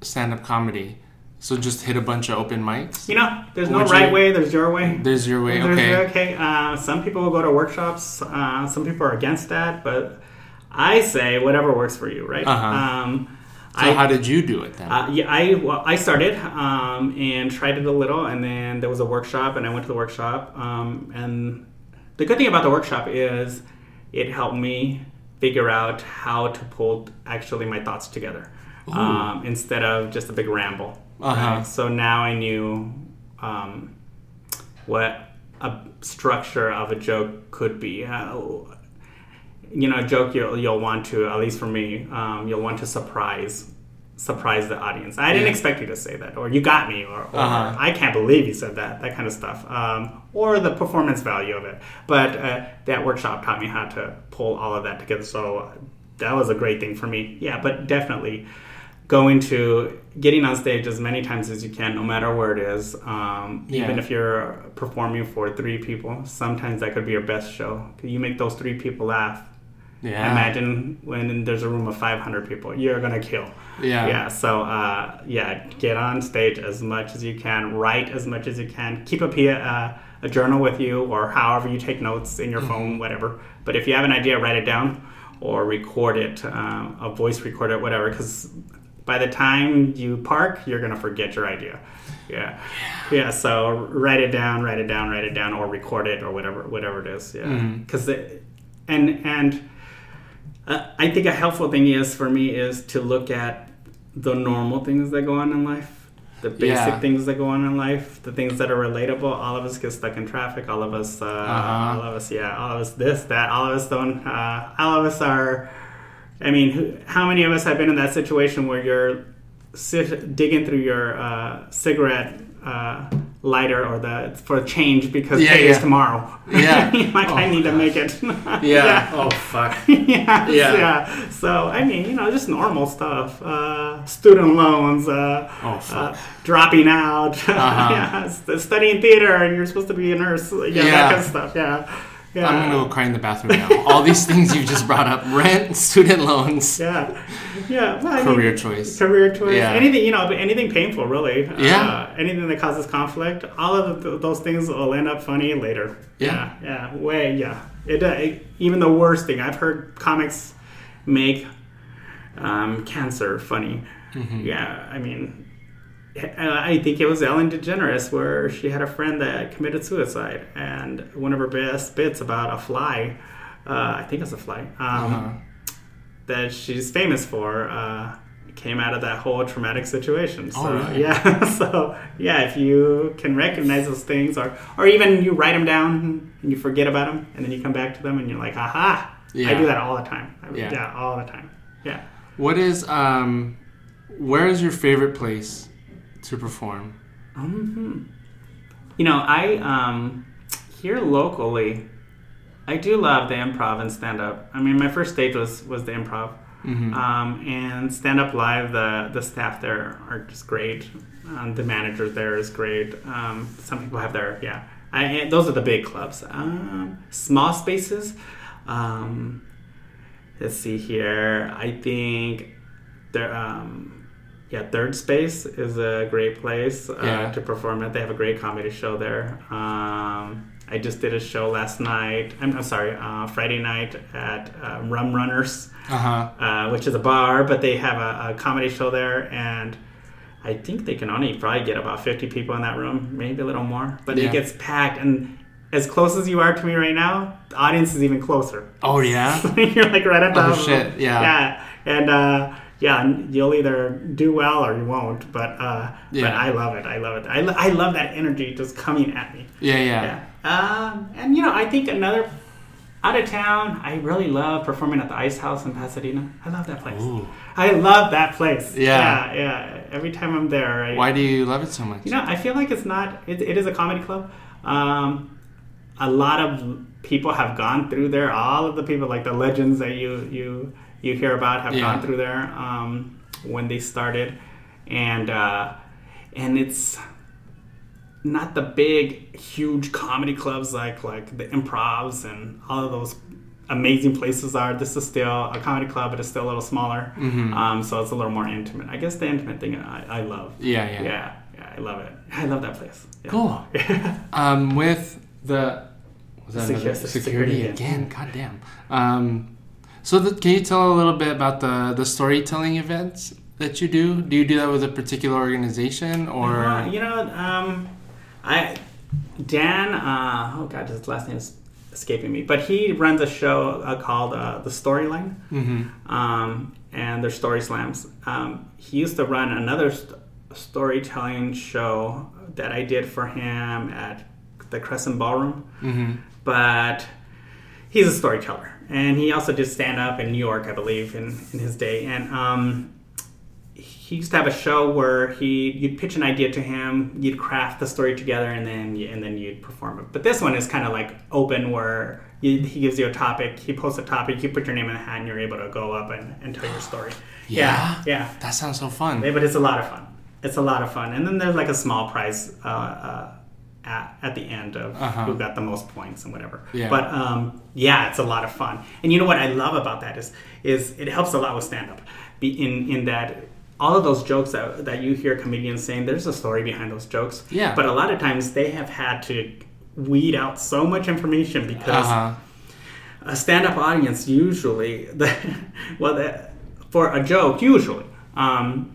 stand up comedy, so just hit a bunch of open mics. You know, there's no right you, way. There's your way. There's your way. There's okay. okay. Uh, some people will go to workshops. Uh, some people are against that, but I say whatever works for you, right? Uh-huh. Um, so I, how did you do it then? Uh, yeah, I well, I started um, and tried it a little, and then there was a workshop, and I went to the workshop. Um, and the good thing about the workshop is it helped me figure out how to pull actually my thoughts together um, instead of just a big ramble. Uh-huh. Right? So now I knew um, what a structure of a joke could be. Uh, you know, a joke you'll, you'll want to, at least for me, um, you'll want to surprise surprise the audience. I didn't yeah. expect you to say that, or you got me, or, or uh-huh. I can't believe you said that, that kind of stuff, um, or the performance value of it. But uh, that workshop taught me how to pull all of that together. So uh, that was a great thing for me. Yeah, but definitely going to getting on stage as many times as you can, no matter where it is. Um, yeah. Even if you're performing for three people, sometimes that could be your best show. You make those three people laugh yeah. Imagine when there's a room of 500 people, you're gonna kill. Yeah. Yeah. So uh, yeah, get on stage as much as you can. Write as much as you can. Keep a uh, a journal with you, or however you take notes in your mm-hmm. phone, whatever. But if you have an idea, write it down, or record it, um, a voice record it, whatever. Because by the time you park, you're gonna forget your idea. Yeah. yeah, So write it down, write it down, write it down, or record it, or whatever, whatever it is. Yeah, because and and uh, I think a helpful thing is for me is to look at the normal things that go on in life, the basic Yeah. things that go on in life, the things that are relatable. All of us get stuck in traffic. All of us, uh, Uh-huh. all of us, yeah, all of us, this, that. All of us don't. Uh, all of us are. I mean, how many of us have been in that situation where you're sit, digging through your uh, cigarette uh, lighter or the for a change because Yeah, pay yeah. is tomorrow? Yeah. like I Oh, need to make it. Yeah. Oh fuck. yeah, Yeah. yeah. So I mean, you know, just normal stuff. Uh, student loans. Uh, Oh, fuck. uh, dropping out. Uh-huh. yeah, studying theater, and you're supposed to be a nurse. Yeah, Yeah. that kind of stuff. Yeah, yeah. I'm gonna go cry in the bathroom now. All these things you just brought up: rent, student loans, Yeah, yeah. Well, I mean, career choice. career choice. Yeah. Anything, you know, but anything painful, really. Yeah. Uh, anything that causes conflict. All of th- those things will end up funny later. Yeah. Yeah. Yeah. Way. Yeah. It, uh, it. Even the worst thing. I've heard comics make um, cancer funny. Mm-hmm. Yeah. I mean. I think it was Ellen DeGeneres where she had a friend that committed suicide, and one of her best bits about a fly, uh, I think it's a fly, um, Uh-huh. that she's famous for uh, came out of that whole traumatic situation. So Oh, really? yeah, so yeah, if you can recognize those things, or or even you write them down and you forget about them, and then you come back to them and you're like, aha! I do that all the time. I, Yeah. yeah, all the time. Yeah. What is um, where is your favorite place to perform? hmm You know, I um, here locally, I do love the improv and stand up. I mean, my first stage was was the improv, Mm-hmm. um, and stand up live. The the staff there are just great. Um, the manager there is great. Um, some people have their yeah. I, those are the big clubs. Um, small spaces. Um, let's see here. I think there. Yeah, Third Space is a great place uh, Yeah. to perform at. They have a great comedy show there. Um, I just did a show last night. I'm, I'm sorry, uh, Friday night at uh, Rum Runners, Uh huh. uh, which is a bar, but they have a, a comedy show there, and I think they can only probably get about 50 people in that room, maybe a little more. But Yeah. it gets packed, and as close as you are to me right now, the audience is even closer. Oh yeah. You're like right at the Oh, shit, yeah. yeah, and uh, yeah, you'll either do well or you won't. But uh, but I love it. I love it. I, lo- I love that energy just coming at me. Yeah, yeah. Yeah. Um, and you know, I think another out of town, I really love performing at the Ice House in Pasadena. I love that place. Ooh. I love that place. Yeah. yeah, yeah. Every time I'm there, I, Why do you love it so much? you know, I feel like it's not. It, it is a comedy club. Um, a lot of people have gone through there. All of the people, like the legends that you you you hear about, have Yeah. gone through there um, when they started, and uh, and it's not the big, huge comedy clubs like like the Improvs and all of those amazing places are. This is still a comedy club, but it's still a little smaller, um, so it's a little more intimate. I guess the intimate thing I, I love. Yeah, yeah. Yeah, yeah, I love it. I love that place. Yeah. Cool. Um, with the was that Secu- security security again. again? God damn. Um, so the, can you tell a little bit about the the storytelling events that you do? Do you do that with a particular organization or? Uh, you know, um, I Dan. Uh, oh God, his last name is escaping me. But he runs a show uh, called uh, The Storyline, Mhm. um, and they're story slams. Um, he used to run another st- storytelling show that I did for him at the Crescent Ballroom, Mhm. but he's a storyteller, and he also did stand up in New York, I believe, in, in his day, and. Um, he used to have a show where he you'd pitch an idea to him, you'd craft the story together, and then you, and then you'd perform it. But this one is kind of like open, where you, he gives you a topic, he posts a topic, you put your name in the hat, and you're able to go up and, and tell your story. Yeah? yeah, That sounds so fun. yeah. But it's a lot of fun. It's a lot of fun, and then there's like a small prize uh, uh, at at the end of Uh-huh. who got the most points and whatever. Yeah. But um, yeah, it's a lot of fun. And you know what I love about that is is it helps a lot with stand up. In in that all of those jokes that, that you hear comedians saying, there's a story behind those jokes. Yeah. But a lot of times they have had to weed out so much information because Uh huh. a stand-up audience usually, the, well, the, for a joke usually, um,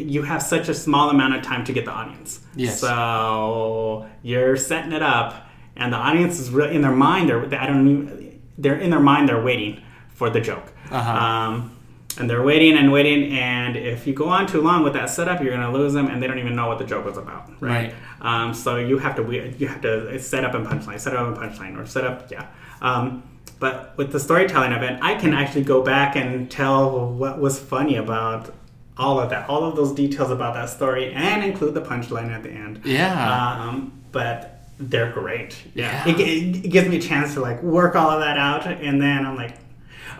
you have such a small amount of time to get the audience. Yes. So you're setting it up, and the audience is really in their mind. They're I don't even, they're in their mind. They're waiting for the joke. Uh-huh. Um, and they're waiting and waiting, and if you go on too long with that setup, you're gonna lose them, and they don't even know what the joke was about, Right. Um, so you have to you have to set up a punchline, set up a punchline, or set up yeah. Um, but with the storytelling event, I can actually go back and tell what was funny about all of that, all of those details about that story, and include the punchline at the end. Yeah. Um, but they're great. Yeah. Yeah. It, it, it gives me a chance to like work all of that out, and then I'm like,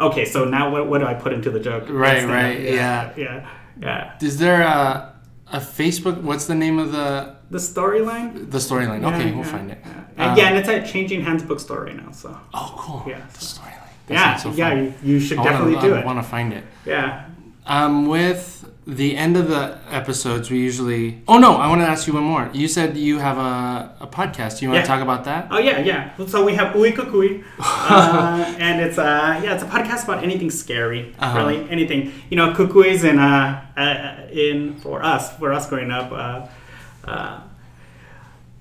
okay, so now what, what do I put into the joke? Right, right, Yeah. Yeah. Yeah. Is there a, a Facebook? What's the name of the The storyline. the storyline? Okay, Yeah, we'll yeah, find it. Yeah. Um, Again, it's a Changing Hands Bookstore now. So Oh, cool. Yeah. The storyline. That yeah, so yeah, you, you should I definitely wanna, do I it. I want to find it. Yeah. Um, with the end of the episodes, we usually. Oh no, I want to ask you one more. You said you have a, a podcast. You want Yeah. to talk about that? Oh yeah, yeah. So we have Ui Kukui, uh, and it's uh yeah, it's a podcast about anything scary, Uh-huh. really anything. You know, Kukui's in uh, uh in for us for us growing up. Uh, uh,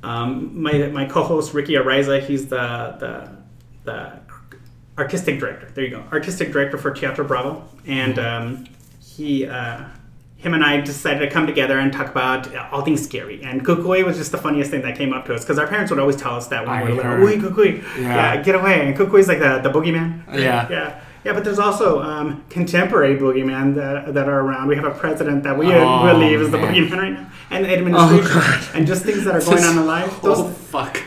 um, my my co-host Ricky Ariza, he's the the the artistic director. There you go, artistic director for Teatro Bravo, and um, he. Uh, him and I decided to come together and talk about all things scary. And Kukui was just the funniest thing that came up to us because our parents would always tell us that when we were little. Ui, Kukui. Yeah. Yeah. get away. And Kukui's like the, the boogeyman. Yeah. Yeah. Yeah, but there's also um, contemporary boogeyman that, that are around. We have a president that we Oh, believe is the man. boogeyman right now, and the administration, God. and just things that are going on in life. Those, oh fuck.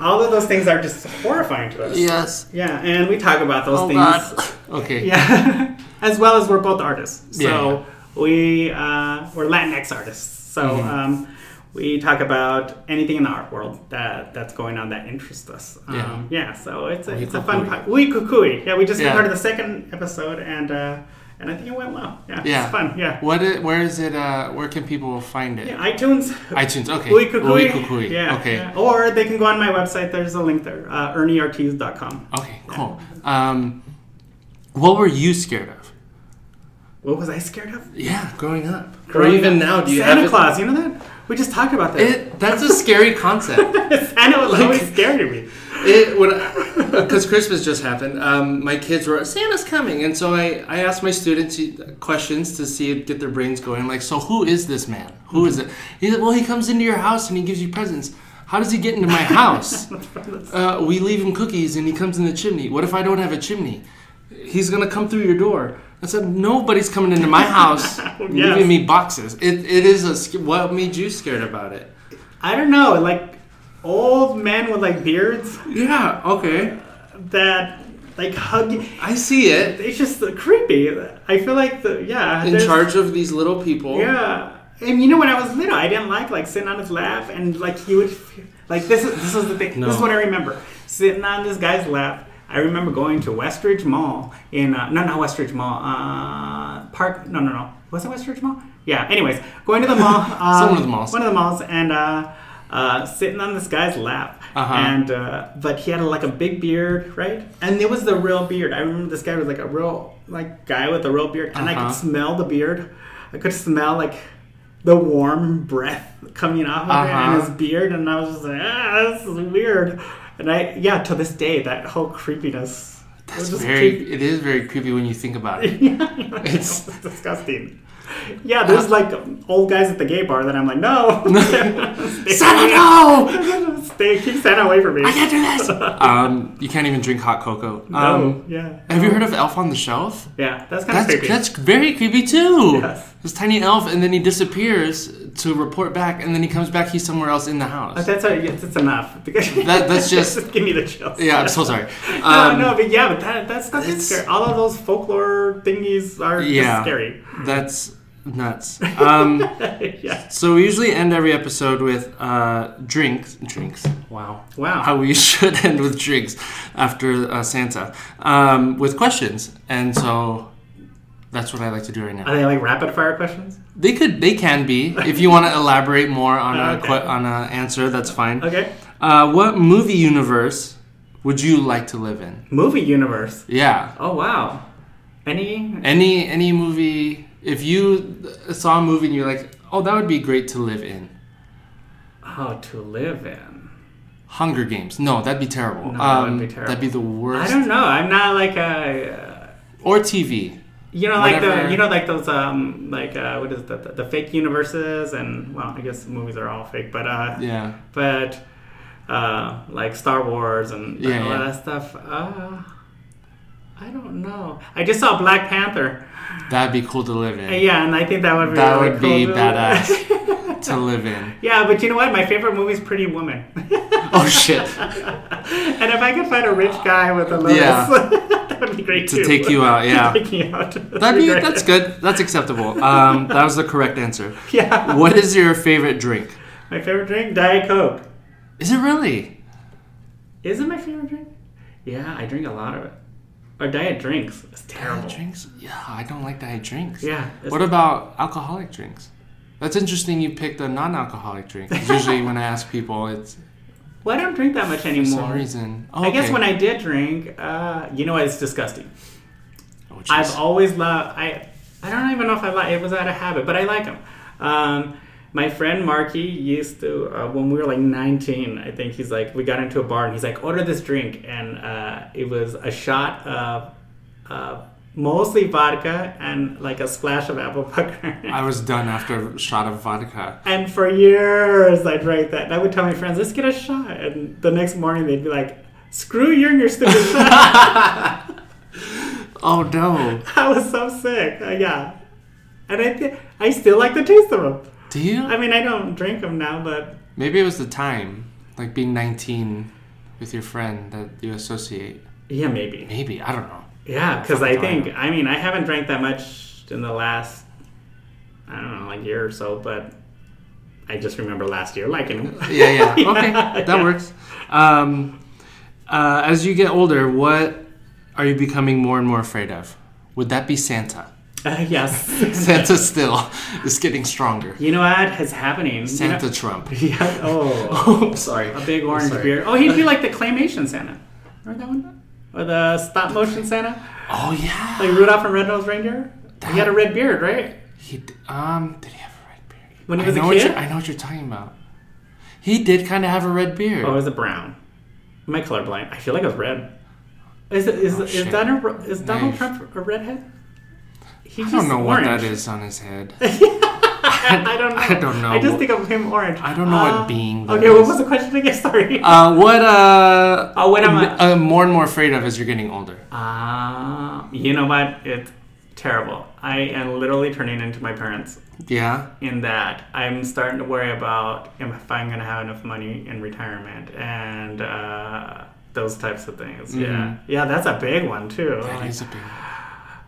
All of those things are just horrifying to us. yes. Yeah, and we talk about those Oh things. god. Okay. Yeah, as well as we're both artists. So Yeah. we uh, we're Latinx artists. So Mhm. um, we talk about anything in the art world that that's going on that interests us. Um, Yeah. yeah. So it's a, it's a fun part. We kukui. Yeah, we just Yeah. recorded the second episode and uh, and I think it went well. Yeah, Yeah. it's fun. Yeah. What? Where is it? Uh, where can people find it? Yeah, iTunes. iTunes. Okay. Ui Kukui. Ui Kukui. Yeah, Okay. yeah. Or they can go on my website. There's a link there. Uh, ErnieOrtiz.com. Okay. Cool. Um, what were you scared of? What was I scared of? Yeah, growing up. Growing or even up. now, do you Santa have Claus? You know that? We just talked about that. It, that's a scary concept. Santa was Like- always scary to me. It when because Christmas just happened. Um, my kids were Santa's coming, and so I, I asked my students questions to see get their brains going. I'm like, so who is this man? Who is it? He said, well, he comes into your house and he gives you presents. How does he get into my house? uh, we leave him cookies and he comes in the chimney. What if I don't have a chimney? He's gonna come through your door. I said, nobody's coming into my house Yes. leaving me boxes. It, it is a what made you scared about it? I don't know, like old men with like beards Yeah. Okay. that like hug. I see it. It's just creepy. I feel like the yeah in there's- charge of these little people. Yeah, and you know when I was little, I didn't like like sitting on his lap and like he would like this is this is the thing. This is what I remember sitting on this guy's lap. I remember going to Westridge Mall in uh, no not Westridge Mall uh, Park no no no was it Westridge Mall yeah anyways going to the mall um, one of the malls. one of the malls and uh, uh, sitting on this guy's lap Uh-huh. and uh, but he had like a big beard right and it was the real beard I remember this guy was like a real like guy with a real beard and I Uh-huh. could smell the beard I could smell like the warm breath coming off of it Uh-huh. and his beard, and I was just like, ah, this is weird. And I, yeah, to this day, that whole creepiness. That's very. creepy. It is very creepy when you think about it. it's disgusting. Yeah, there's like old guys at the gay bar that I'm like, no, stay, Santa, no! stay, keep Santa away from me. I can't do this. um, you can't even drink hot cocoa. No, Um, yeah, have you heard of Elf on the Shelf? yeah, that's kind of creepy. that's very creepy too. Yes. This tiny elf, and then he disappears to report back, and then he comes back. He's somewhere else in the house. that's a, yes, it's enough. That- that's just- give me the chills. Yeah, I'm so sorry. no, Um, no, but yeah, but that, that's not it's- scary. All of those folklore thingies are Yeah. just scary. That's nuts. Um, yeah. so we usually end every episode with uh, drinks. Drinks. Wow. Wow. How we should end with drinks after uh, Santa um, with questions, and so that's what I like to do right now. Are they like rapid fire questions? They could, they can be. If you want to elaborate more on a Okay. que- on a answer, that's fine. Okay. Uh, what movie universe would you like to live in? Movie universe. Yeah. Oh wow. Any? Any any movie if you saw a movie and you're like, "Oh, that would be great to live in." Oh, to live in. Hunger Games. No, that'd be terrible. No, that would um, be terrible. That'd be the worst. I don't know. I'm not like a. Or TV. You know, like the you know, like those um, like uh, what is it, the, the the fake universes and well, I guess movies are all fake, but uh, Yeah. but uh, like Star Wars and Yeah, all yeah. that stuff. Uh, I don't know. I just saw Black Panther. That'd be cool to live in. Yeah, and I think that would be That really would be to- badass to live in. yeah, but you know what? My favorite movie is Pretty Woman. Oh shit. and if I could find a rich guy with a lotus, Yeah. that would be great To too. take you out, yeah. take me out. That'd be that's good. That's acceptable. Um, that was the correct answer. Yeah. What is your favorite drink? My favorite drink, Diet Coke. Is it really? Is it my favorite drink? Yeah, I drink a lot of it. Or diet drinks. It's terrible. Diet drinks? Yeah, I don't like diet drinks. Yeah. What about alcoholic drinks? That's interesting. You picked a non-alcoholic drink. usually, when I ask people, it's well, I don't drink that much for anymore. some reason. Oh, I guess when I did drink, uh, you know what? It's disgusting. Oh. I've always loved. I I don't even know if I like. It was out of habit, but I like them. Um, my friend Marky used to uh, when we were like 19. I think he's like we got into a bar and he's like order this drink and uh, it was a shot of uh, mostly vodka and like a splash of apple pucker. I was done after a shot of vodka. And for years, I drank that. And I would tell my friends, let's get a shot. And the next morning, they'd be like, screw you and your stupid shot. Oh no! I was so sick. Uh, yeah. And I, th- I still like the taste of them. Do you? I mean, I don't drink them now, but Maybe it was the time, like being 19 with your friend that you associate. yeah, maybe. Maybe I don't know. Yeah, because I think, I mean, I haven't drank that much in the last, I don't know, like year or so, but I just remember last year liking them. Yeah, yeah. Okay, Yeah, that works. Um, uh, as you get older, what are you becoming more and more afraid of? Would that be Santa? Uh, yes. Santa still is getting stronger. You know what is happening? You Santa know- Trump. yeah. Oh. Oh, sorry. A big orange beard. Oh, he'd be like the claymation Santa. Remember that one? Or the stop motion Santa? Oh yeah. Like Rudolph and Red-Nosed Reindeer? He had a red beard, right? He um did he have a red beard? When he was a know what kid? you're- I know what you're talking about. He did kind of have a red beard. Oh, it was a brown. Am I colorblind? I feel like it was red. Is it, is, Oh, is. Donald, is Donald Trump a redhead? He's I don't know what that is on his head. I don't know. I don't know. I just think of him orange. I don't know what Uh, being Okay, what was the question again? Sorry. Uh, what uh? Oh, what am I- uh, more and more afraid of as you're getting older? Uh, you know what? It's terrible. I am literally turning into my parents. Yeah. in that I'm starting to worry about if I'm going to have enough money in retirement and uh, those types of things. Yeah, yeah, that's a big one too. Mm-hmm. That Like, is a big.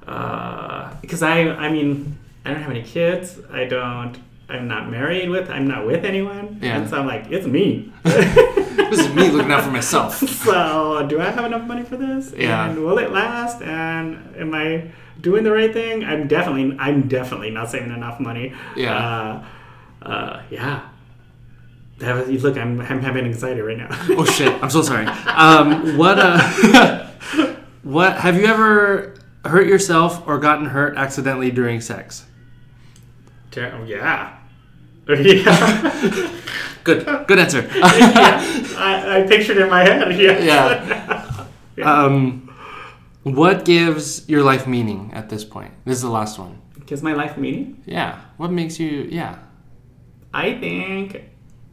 uh, because I, I mean, I don't have any kids. I don't. I'm not married with. I'm not with anyone. Yeah. And so I'm like, it's me. This is me looking out for myself. so do I have enough money for this? Yeah. And will it last? And am I doing the right thing? I'm definitely. I'm definitely not saving enough money. Yeah. Uh, uh, yeah. Have- Look, I'm, I'm having anxiety right now. Oh shit! I'm so sorry. Um, what uh, what have you ever hurt yourself or gotten hurt accidentally during sex? Ter- oh, yeah. yeah. Good, good answer. yeah. I, I pictured it in my head. Yeah. yeah. Um, what gives your life meaning at this point? This is the last one. Gives my life meaning? Yeah. What makes you? Yeah. I think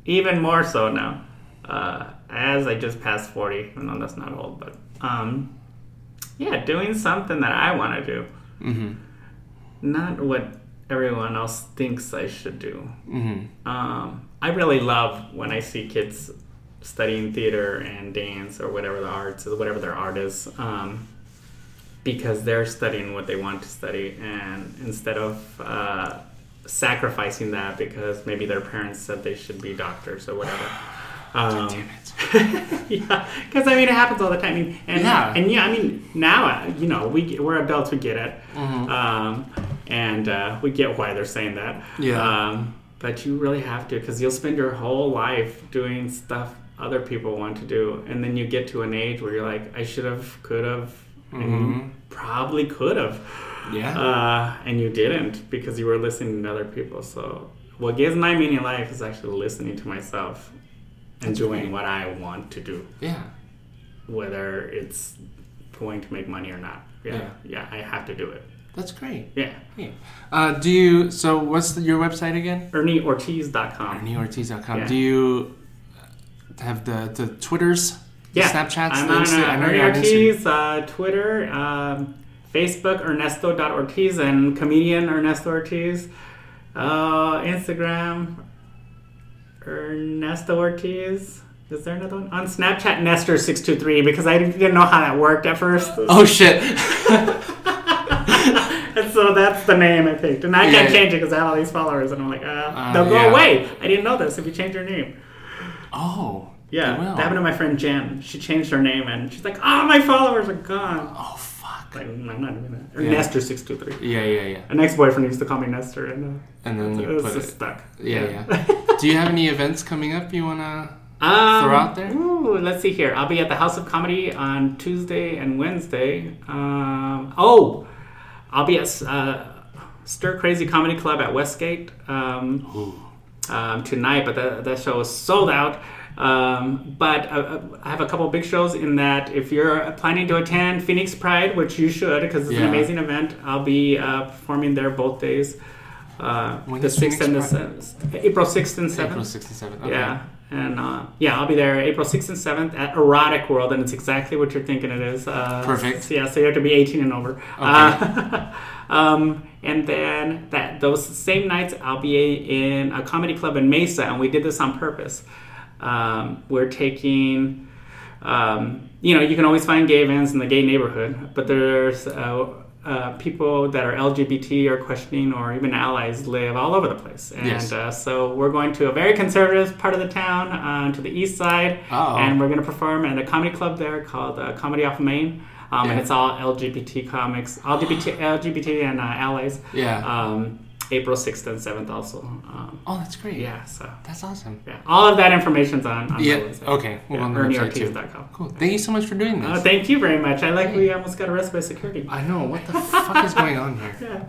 even more so now, uh, as I just passed 40. I know that's not old, but um, yeah, doing something that I want to do, Mm-hmm. not what everyone else thinks I should do. Mm-hmm. Um, I really love when I see kids studying theater and dance or whatever the arts is, whatever their art is, um, because they're studying what they want to study, and instead of uh, sacrificing that because maybe their parents said they should be doctors or whatever. Um, Damn it. yeah, because I mean it happens all the time. I mean, and Yeah. and yeah, I mean now you know we we're adults, we get it, Mhm. um, and uh, we get why they're saying that. Yeah. Um, but you really have to because you'll spend your whole life doing stuff other people want to do, and then you get to an age where you're like, I should have, could have, and Mhm. probably could have, Yeah. uh, and you didn't because you were listening to other people. So what gives my meaning in life is actually listening to myself and That's doing what I want to do, yeah. whether it's going to make money or not. Yeah, Yeah. yeah, I have to do it. That's great. Yeah, Yeah. Uh, do you? So, what's the, your website again? ErnieOrtiz.com. ErnieOrtiz.com. Yeah. Do you have the the Twitters, the Yeah, Snapchats? I'm on Insta- uh, I know Ernie. Ortiz, uh, Twitter, um, Facebook, Ernesto.ortiz, and comedian Ernesto Ortiz. Uh, Instagram, Ernesto Ortiz. Is there another one? On Snapchat, Nestor623, because I didn't know how that worked at first. Oh shit! and so that's the name I picked. And I can't change it because I have all these followers. And I'm like, uh, Uh, they'll go yeah. away. I didn't know this if you change your name. oh. Yeah, that happened to my friend Jen. She changed her name and she's like, "Oh, my followers are gone." Oh fuck. Like, I'm not doing that. Or Yeah. Nestor six two three. Yeah, yeah, yeah. An ex boyfriend used to call me Nestor, and And uh, then it you was put just it. stuck. Yeah, yeah. Do you have any events coming up you wanna? Um, Throw out there? Ooh, let's see here. I'll be at the House of Comedy on Tuesday and Wednesday. Um, oh, I'll be at uh, Stir Crazy Comedy Club at Westgate um, um, tonight, but that, that show is sold out. Um, but uh, I have a couple big shows in that if you're planning to attend Phoenix Pride, which you should because it's Yeah. an amazing event, I'll be uh, performing there both days. Uh, the 6th and the 7th. April 6th and 7th. April sixth and seventh. Okay. Yeah, and uh, yeah, I'll be there April 6th and 7th at Erotic World, and it's exactly what you're thinking it is. Uh, Perfect. Yeah, so you have to be 18 and over. Uh, um, and then that those same nights, I'll be in a comedy club in Mesa, and we did this on purpose. Um, we're taking, um, you know, you can always find gay events in the gay neighborhood, but there's uh, people that are LGBT or questioning or even allies live all over the place. And Yes. uh, so we're going to a very conservative part of the town, uh, to the east side, Oh. and we're going to perform at a comedy club there called uh, Comedy Off of Main. Um, Yeah. And it's all LGBT comics, LGBT, LGBT and uh, allies. Yeah. Um, April 6th and 7th also. Um, oh, that's great. yeah, so That's awesome. yeah, all of that information's on, on Yeah. website. Okay. Well, Yeah, on the website. Cool. Thank you so much for doing this. Uh, thank you very much. I like we almost got arrested by security. I know what the fuck is going on here. Yeah.